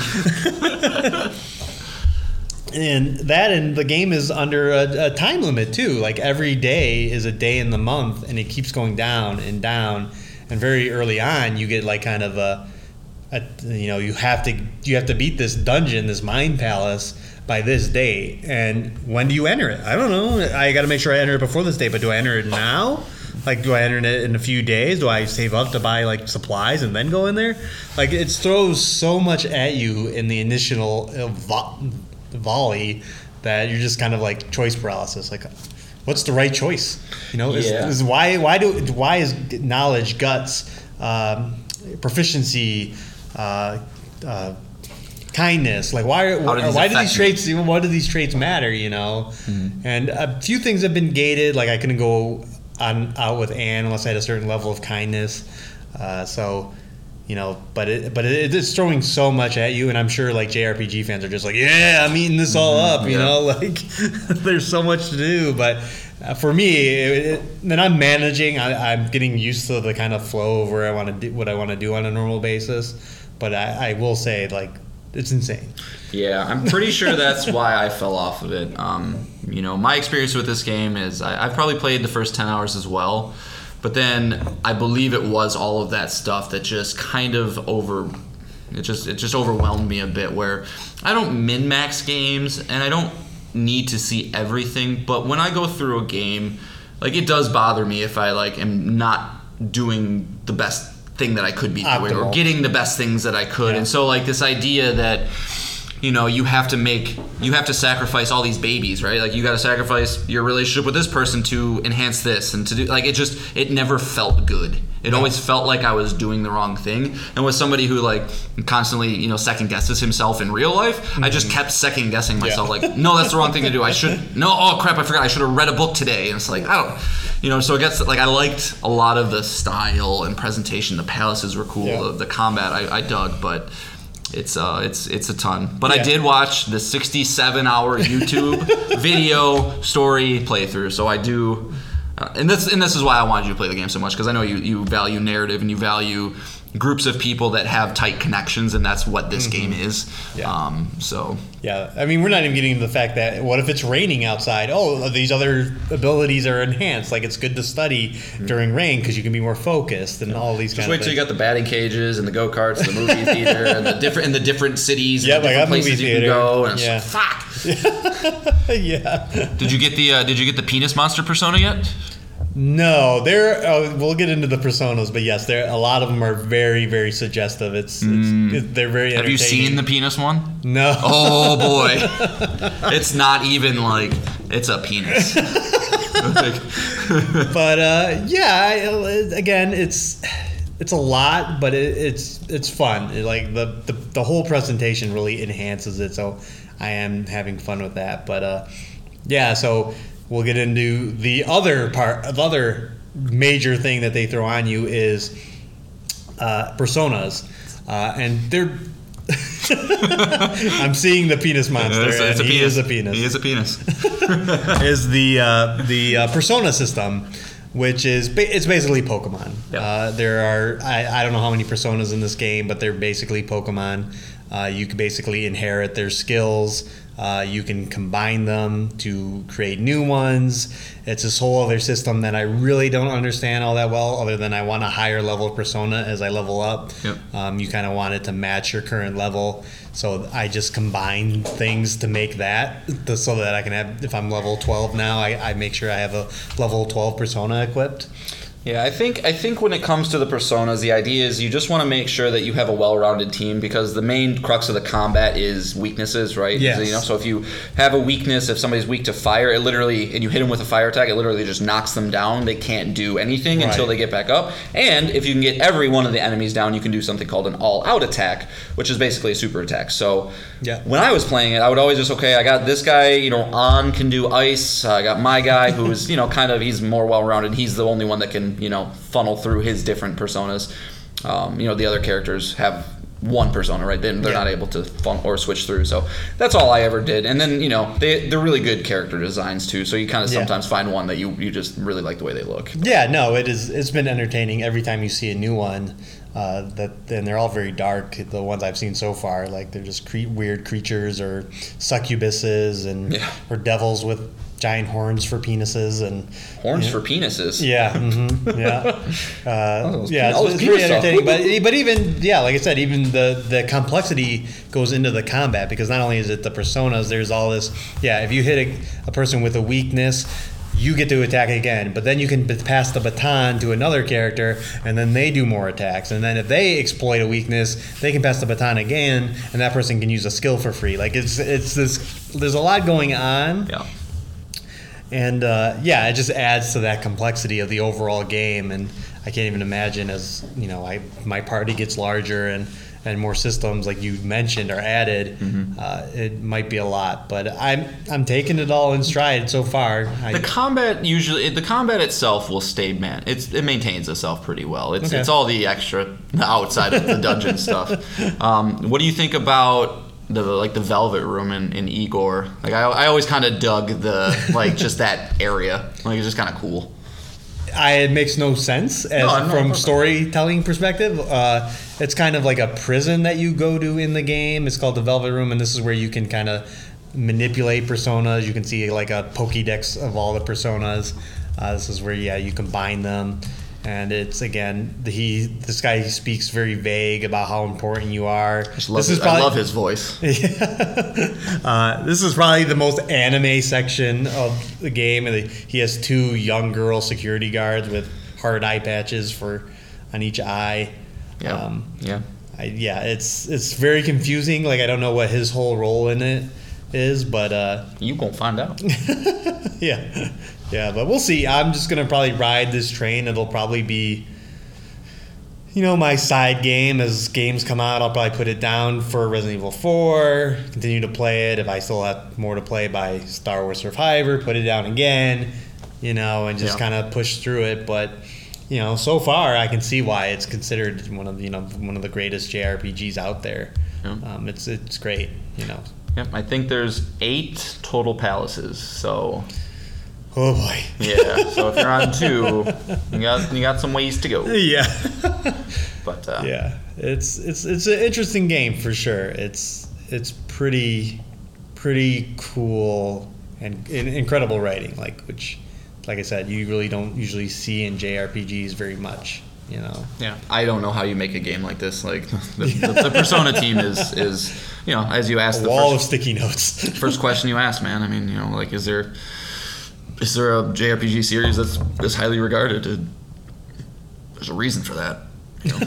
and that and the game is under a, a time limit too. Like every day is a day in the month, and it keeps going down and down. And very early on, you get like kind of a, a you know you have to you have to beat this dungeon, this mind palace by this date. And when do you enter it? I don't know. I got to make sure I enter it before this date. But do I enter it now? Like, do I enter it in a few days? Do I save up to buy like supplies and then go in there? Like, it throws so much at you in the initial uh, vo- volley that you're just kind of like choice paralysis. Like, what's the right choice? You know, is, Yeah. is why why do why is knowledge guts um, proficiency uh, uh, kindness like why do these why do these traits even what do these traits matter you know and a few things have been gated like I couldn't go on out with Ann unless I had a certain level of kindness uh, so you know but it but it, it's throwing so much at you and I'm sure like JRPG fans are just like yeah I'm eating this all up you yeah. know like there's so much to do but uh, for me it, it, then I'm managing I, I'm getting used to the kind of flow of where I want to do what I want to do on a normal basis but I, I will say like it's insane Yeah, I'm pretty sure that's why I fell off of it. Um, you know, my experience with this game is I, I've probably played the first 10 hours as well, but then I believe it was all of that stuff that just kind of over. It just it just overwhelmed me a bit. Where I don't min max games and I don't need to see everything, but when I go through a game, like it does bother me if I like am not doing the best thing that I could be doing or getting the best things that I could. Yeah. And so like this idea that you know you have to make you have to sacrifice all these babies right? Like you got to sacrifice your relationship with this person to enhance this and to do like it just it never felt good. It always felt like i was doing the wrong thing. And with somebody who like constantly you know second guesses himself in real life i just mm-hmm. kept second guessing myself like no that's the wrong thing to do. I should no oh crap i forgot. I should have read a book today. And it's like i don't you know so it gets like i liked a lot of the style and presentation. The palaces were cool. Yeah. the, the combat I, I dug but it's uh it's it's a ton. But i did watch the 67 hour youtube video story playthrough. So i do uh, and this and this is why i wanted you to play the game so much because i know you you value narrative and you value groups of people that have tight connections and that's what this game is Mm-hmm. Yeah. um so Yeah, I mean, we're not even getting into the fact that what if it's raining outside? Oh, these other abilities are enhanced. Like it's good to study during rain because you can be more focused and all these just kind wait of till you got the batting cages and the go-karts the movie theater and the different in the different cities and Yep, I different got movie places you theater. can go and it's Yeah. like, fuck yeah. did you get the uh, did you get the penis monster persona yet No, there. Uh, we'll get into the personas, but yes, there. A lot of them are very, very suggestive. It's, it's they're very. have you seen the penis one No. Oh boy, it's not even like it's a penis. But uh, yeah, I, again, it's it's a lot, but it, it's it's fun. It, like the, the the whole presentation really enhances it, so I am having fun with that. But uh, yeah, so we'll get into the other part. The other major thing that they throw on you is uh, personas, uh, and they're. I'm seeing the penis monster. it's, it's a he penis. is a penis He is a penis. is the uh, the uh, Persona system, which is ba- it's basically Pokemon. Yeah. Uh, there are I, I don't know how many personas in this game, but they're basically Pokemon. Uh, you can basically inherit their skills. Uh, you can combine them to create new ones. It's this whole other system that I really don't understand all that well, other than I want a higher level persona as I level up. Yep. Um, you kind of want it to match your current level. So I just combine things to make that th- so that I can have, if I'm level 12 now, I, I make sure I have a level 12 persona equipped. Yeah, I think I think when it comes to the personas, the idea is you just want to make sure that you have a well-rounded team because the main crux of the combat is weaknesses, right? Yes. You know, so if you have a weakness, if somebody's weak to fire, it literally and you hit them with a fire attack, it literally just knocks them down. They can't do anything until they get back up. And if you can get every one of the enemies down, you can do something called an all-out attack, which is basically a super attack. So Yeah. when I was playing it, I would always just okay, I got this guy, you know, on can do ice. I got my guy who's you know kind of he's more well-rounded. He's the only one that can you know funnel through his different personas. Um, you know, the other characters have one persona, right? Then they're Yeah. not able to fun or switch through. So that's all I ever did. And then you know they they're really good character designs too. So you kind of Yeah. sometimes find one that you you just really like the way they look. Yeah, no, it is. It's been entertaining every time you see a new one. Uh, that and they're all very dark. The ones I've seen so far, like they're just cre- weird creatures or succubuses and Yeah. or devils with giant horns for penises and Horns Yeah. for penises. Yeah, hmm yeah, uh, yeah. It's, it's pretty entertaining, but but even yeah, like I said, even the the complexity goes into the combat because not only is it the personas, there's all this. Yeah, if you hit a, a person with a weakness. You get to attack again, but then you can pass the baton to another character, and then they do more attacks. And then if they exploit a weakness, they can pass the baton again, and that person can use a skill for free. Like it's it's this. There's a lot going on, Yeah. And uh, yeah, it just adds to that complexity of the overall game. And I can't even imagine as you know, I my party gets larger and and more systems like you mentioned are added. Mm-hmm. Uh, it might be a lot, but I'm I'm taking it all in stride so far. I, The combat usually the combat itself will stay man. It's it maintains itself pretty well. It's Okay. it's all the extra outside of the dungeon stuff. Um, what do you think about the like the velvet room in, in Igor? Like I, I always kind of dug the like just that area. Like it's just kind of cool. I, it makes no sense as, No, from storytelling perspective. Uh, it's kind of like a prison that you go to in the game. It's called the Velvet Room, and this is where you can kind of manipulate personas. You can see like a Pokédex of all the personas. Uh, this is where yeah you combine them, and it's again the, he this guy speaks very vague about how important you are. Just love this his, is probably, I love his voice. uh, this is probably the most anime section of the game. And He has two young girl security guards with hard eye patches for on each eye. Yeah, Um, yeah. I, yeah, it's it's very confusing. Like I don't know what his whole role in it is, but uh, You gonna find out. yeah, yeah. But we'll see. I'm just gonna probably ride this train. It'll probably be, you know, my side game as games come out. I'll probably put it down for Resident Evil 4. Continue to play it. If I still have more to play by Star Wars Survivor, put it down again. You know, and just Yeah. kind of push through it. But you know, so far I can see why it's considered one of the, you know one of the greatest JRPGs out there. Yeah. Um, it's it's great. You know. Yep, I think there's eight total palaces. So Oh boy. yeah, so if you're on two, you got you got some ways to go. Yeah. But uh, yeah, it's it's it's an interesting game for sure. It's it's pretty pretty cool and, and incredible writing, like which, like I said, you really don't usually see in JRPGs very much. You know. Yeah, I don't know how you make a game like this. Like the, the, the Persona team is is you know as you asked A the wall first, of sticky notes. first question you asked, man. I mean, you know, like is there is there a JRPG series that's this highly regarded? There's a reason for that. You know?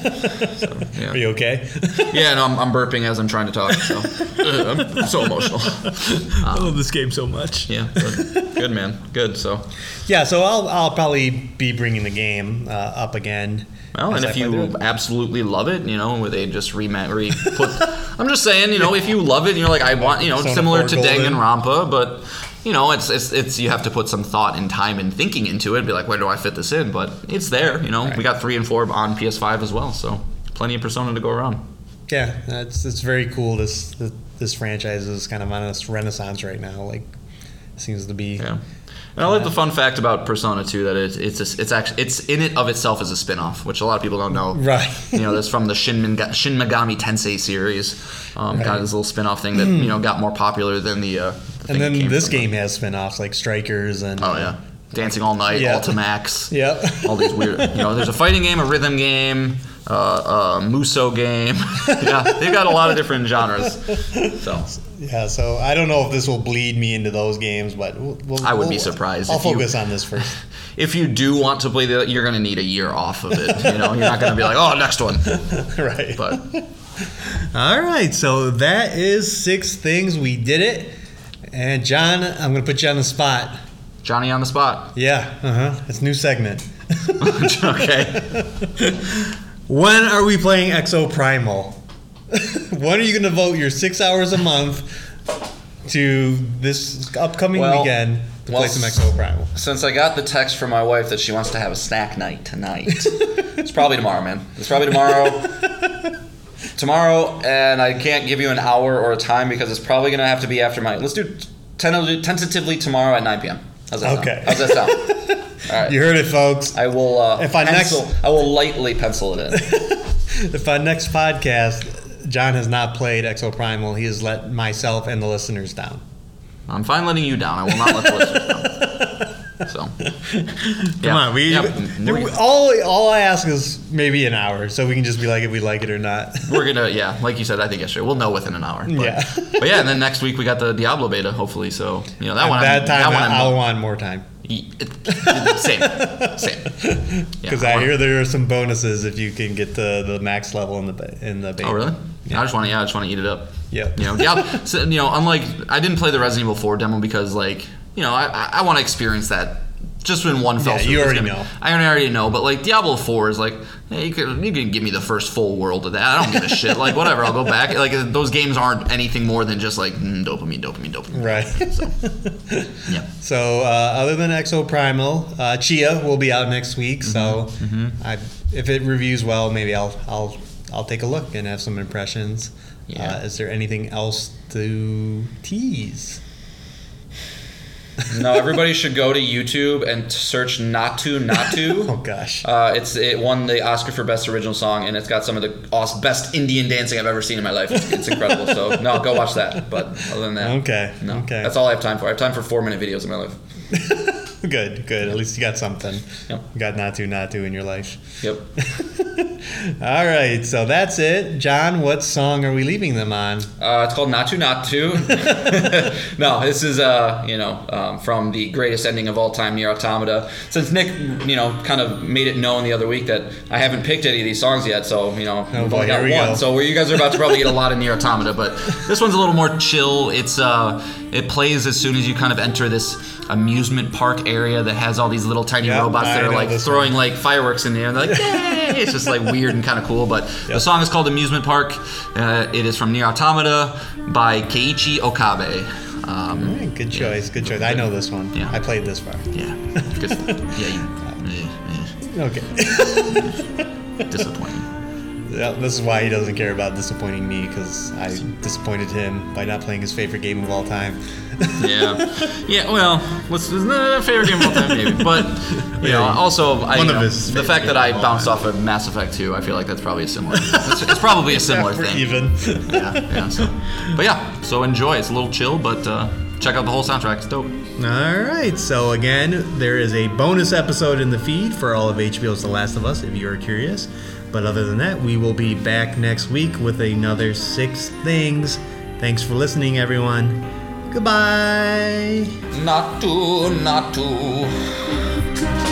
so, Are you okay? yeah, no, I'm, I'm burping as I'm trying to talk. So uh, I'm so emotional. I love this game so much. Yeah, but good man, good. So Yeah, so I'll I'll probably be bringing the game uh, up again. Well, and if you absolutely love it, you know, where they just rema- re put. I'm just saying, you know, if you love it, you're like, I want, you know, Persona similar to Golden. Danganronpa, but you know, it's, it's it's you have to put some thought and time and thinking into it. Be like, where do I fit this in? But it's there, you know. We got three and four on PS5 as well, so plenty of Persona to go around. Yeah, it's it's very cool. This this franchise is kind of on a renaissance right now. Like, seems to be. Yeah. And I like the fun fact about Persona 2 that it's it's a, it's actually it's in it of itself as a spin-off, which a lot of people don't know. Right. you know, that's from the Shin, Mega- Shin Megami Tensei series. Um, Right. Kind of this little spin-off thing that you know got more popular than the. Uh, And then this game has spin-offs like Strikers and. Oh yeah, Dancing All Night, Yeah. Ultimax. Yep. All these weird. You know, there's a fighting game, a rhythm game, uh, a Musou game. yeah, they've got a lot of different genres. So Yeah, so I don't know if this will bleed me into those games, but we'll, we'll, I would be we'll- surprised I'll if you- focus on this first. if you do want to play the, you're gonna need a year off of it. You know, you're not gonna be like, oh, next one. right. But All right, so that is six things. We did it. And Jon, I'm going to put you on the spot. Johnny on the spot. Yeah, uh huh. It's new segment. okay. When are we playing Exoprimal? when are you going to vote your six hours a month to this upcoming Well- weekend to well, play some Exoprimal? Since I got the text from my wife that she wants to have a snack night tonight, it's probably tomorrow, man. It's probably tomorrow. Tomorrow, and I can't give you an hour or a time because it's probably gonna have to be after my. Let's do tentatively, tentatively tomorrow at 9 p.m. How's that Okay. sound? How's that sound? All right. You heard it, folks. I will. Uh, If I next- pencil, I will lightly pencil it in. If our next podcast, Jon has not played Exoprimal, he has let myself and the listeners down. I'm fine letting you down. I will not let the listeners down. So, Come on, we, we're, all all I ask is maybe an hour, so we can just be like if we like it or not. we're gonna, yeah, like you said, I think yesterday, we'll know within an hour. But, Yeah. but yeah, and then next week we got the Diablo beta, hopefully. So you know that one. That I'm- time, that I'll want more time It- it- same, same. because Yeah, I want- hear there are some bonuses if you can get the, the max level in the in the beta. Oh really? Yeah. I just want to. Yeah, I just want to eat it up. Yeah. You know, Diablo. so, you know, unlike I didn't play the Resident Evil 4 demo because like you know I I, I want to experience that just in one fell Yeah, swoop. you already gonna- know. I already know, but like Diablo 4 is like hey, you can you can give me the first full world of that. I don't give a shit. Like whatever, I'll go back. Like those games aren't anything more than just like mm, dopamine, dopamine, dopamine. Right. Yeah. So uh, other than Exoprimal, uh, Tchia will be out next week. So Mm-hmm. I, if it reviews well, maybe I'll I'll I'll take a look and have some impressions. Yeah. Uh, is there anything else to tease? No, everybody should go to YouTube and search "Naatu Naatu." Oh gosh. Uh, it's it won the Oscar for best original song, and it's got some of the awesome, best Indian dancing I've ever seen in my life. It's, it's incredible. So no, go watch that. But other than that, Okay, no, okay. that's all I have time for. I have time for four minute videos in my life. good, good. At least you got something. Yep. You got not to not to in your life. Yep. All right, so that's it. Jon, what song are we leaving them on? Uh, it's called Naatu Naatu. no, this is uh, you know um, from the greatest ending of all time, Nier Automata. Since Nick, you know, kind of made it known the other week that I haven't picked any of these songs yet, so you know Oh we've boy, only got we one. go. So where you guys are about to probably get a lot of Nier Automata, but this one's a little more chill. It's uh, it plays as soon as you kind of enter this amusement park area that has all these little tiny Yep, robots that I are like throwing one. like fireworks in the air. And they're like, yay! It's just like weird and kind of cool. But the song is called Amusement Park. Uh, it is from Nier Automata by Keiichi Okabe. Um, right, good choice. Good choice. I know this one. Yeah. I played this far. yeah, yeah, you, eh, Okay. eh, disappointing. Yeah, this is why he doesn't care about disappointing me because I disappointed him by not playing his favorite game of all time. Yeah, yeah. Well, what's his uh, favorite game of all time, maybe? But you know, Yeah, also I, know, his the fact that I bounced time. off of Mass Effect 2, I feel like that's probably a similar. It's, it's probably a similar We're thing. even. Yeah, yeah. So, but yeah, so enjoy. It's a little chill, but uh, check out the whole soundtrack. It's dope. All right. So again, there is a bonus episode in the feed for all of HBO's The Last of Us, if you are curious. But other than that, we will be back next week with another six things. Thanks for listening, everyone. Goodbye. Not to, not to.